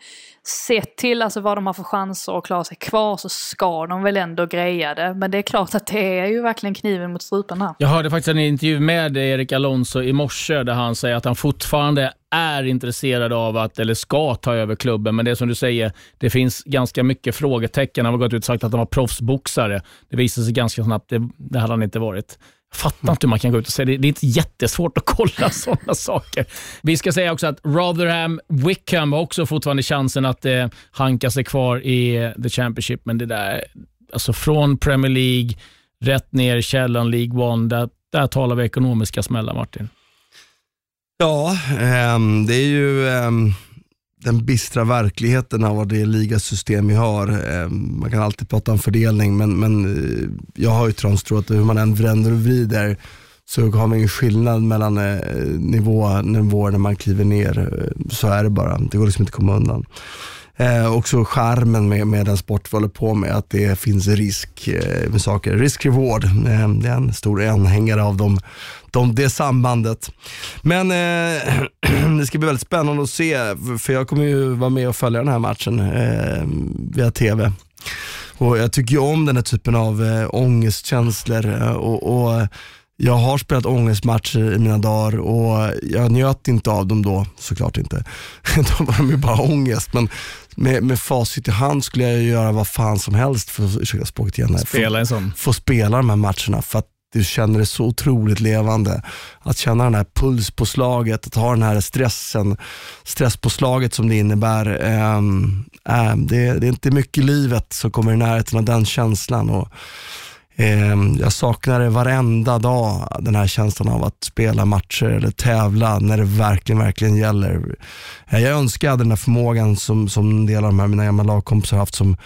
sett till alltså vad de har för chanser att klara sig kvar så ska de väl ändå greja det. Men det är klart att det är ju verkligen kniven mot strupen här. Jag hörde faktiskt en intervju med Erik Alonso i morse där han säger att han fortfarande är intresserad av att, eller ska ta över klubben, men det är som du säger, det finns ganska mycket frågetecken. Han har gått ut och sagt att han var proffsboxare. Det visade sig ganska snabbt, det, det hade han inte varit. Jag fattar inte hur man kan gå ut och säga det. Det är inte jättesvårt att kolla sådana saker. Vi ska säga också att Rotherham Wickham har också fortfarande chansen att eh, hanka sig kvar i eh, The Championship, men det där, alltså från Premier League, rätt ner i källan League One, där, där talar vi ekonomiska smällar Martin. Ja, ehm, det är ju ehm, den bistra verkligheten av det ligasystem vi har. Ehm, man kan alltid prata om fördelning, men, men eh, jag har ju tro att hur man än vänder och vrider så har man ju skillnad mellan eh, nivå, nivåer när man kliver ner. Så är det bara, det går liksom inte att komma undan. Eh, också charmen med, med den sport vi håller på med, att det finns risk eh, med saker. Risk-reward, eh, det är en stor anhängare av dem, de, det sambandet. Men eh, det ska bli väldigt spännande att se, för- jag kommer ju vara med och följa den här matchen eh, via TV. Och Jag tycker ju om den här typen av eh, ångestkänslor eh, och, och jag har spelat ångestmatcher i mina dagar och jag njöt inte av dem då, såklart inte. då var de ju bara ångest, men med, med facit i hand skulle jag göra vad fan som helst för att, ursäkta språket igen, här, Spela en sån. få spela de här matcherna för att du känner det så otroligt levande. Att känna den här pulspåslaget, att ha den här stressen, stresspåslaget som det innebär. Eh, eh, det, det är inte mycket i livet som kommer i närheten av den känslan. Och, eh, jag saknar det varenda dag, den här känslan av att spela matcher eller tävla när det verkligen, verkligen gäller. Eh, Jag önskar jag hade den här förmågan som, som en del av de här mina gamla lagkompisar haft som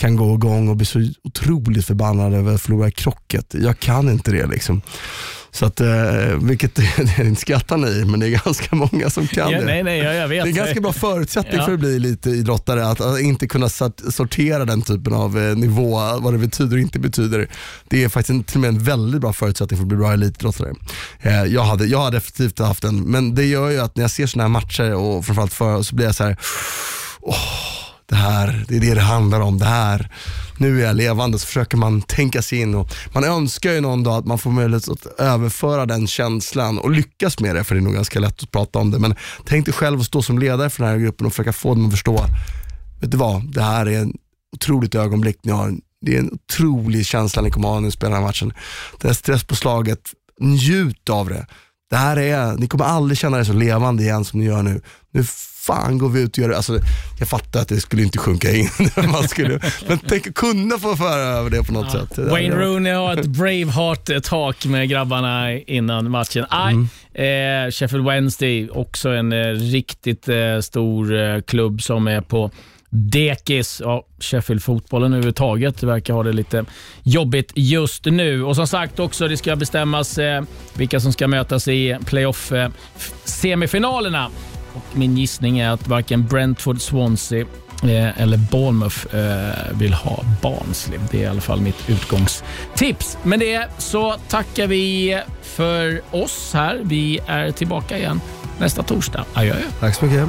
kan gå igång och bli så otroligt förbannad över att förlora krocket. Jag kan inte det liksom. Så att, eh, vilket det skrattar ni men det är ganska många som kan Ja, det. nej, nej, jag, jag vet. Det är ganska bra förutsättning Ja. för att bli lite idrottare, att, att inte kunna sort- sortera den typen av eh, nivå, vad det betyder och inte betyder. Det är faktiskt en, till och med en väldigt bra förutsättning för att bli bra elitidrottare. Eh, jag, hade, jag hade definitivt haft den, men det gör ju att när jag ser sådana här matcher och framförallt för så blir jag så här. Åh, det här, det är det det handlar om. Det här, nu är jag levande. Så försöker man tänka sig in och man önskar ju någon dag att man får möjlighet att överföra den känslan och lyckas med det, för det är nog ganska lätt att prata om det. Men tänk dig själv att stå som ledare för den här gruppen och försöka få dem att förstå, vet du vad, det här är en otroligt ögonblick. Ni har, det är en otrolig känsla ni kommer ha när ni spelar den här matchen. Det här stresspåslaget, njut av det. Det här är, ni kommer aldrig känna det så levande igen som ni gör nu. Nu fan går vi ut och gör det. Alltså, jag fattar att det skulle inte sjunka in. Man skulle, men tänk kunna få föra över det på något sätt. Det där Wayne Rooney har ett Braveheart-tak med grabbarna innan matchen. Mm. eh, Sheffield Wednesday, också en eh, riktigt eh, stor eh, klubb som är på dekis. Ja, Sheffield-fotbollen överhuvudtaget verkar ha det lite jobbigt just nu. Och som sagt också, det ska bestämmas eh, vilka som ska mötas i playoff-semifinalerna. Eh, Och min gissning är att varken Brentford, Swansea eh, eller Bournemouth eh, vill ha Barnsley. Det är i alla fall mitt utgångstips. Med det så tackar vi för oss här. Vi är tillbaka igen nästa torsdag. Adjö. Tack så mycket.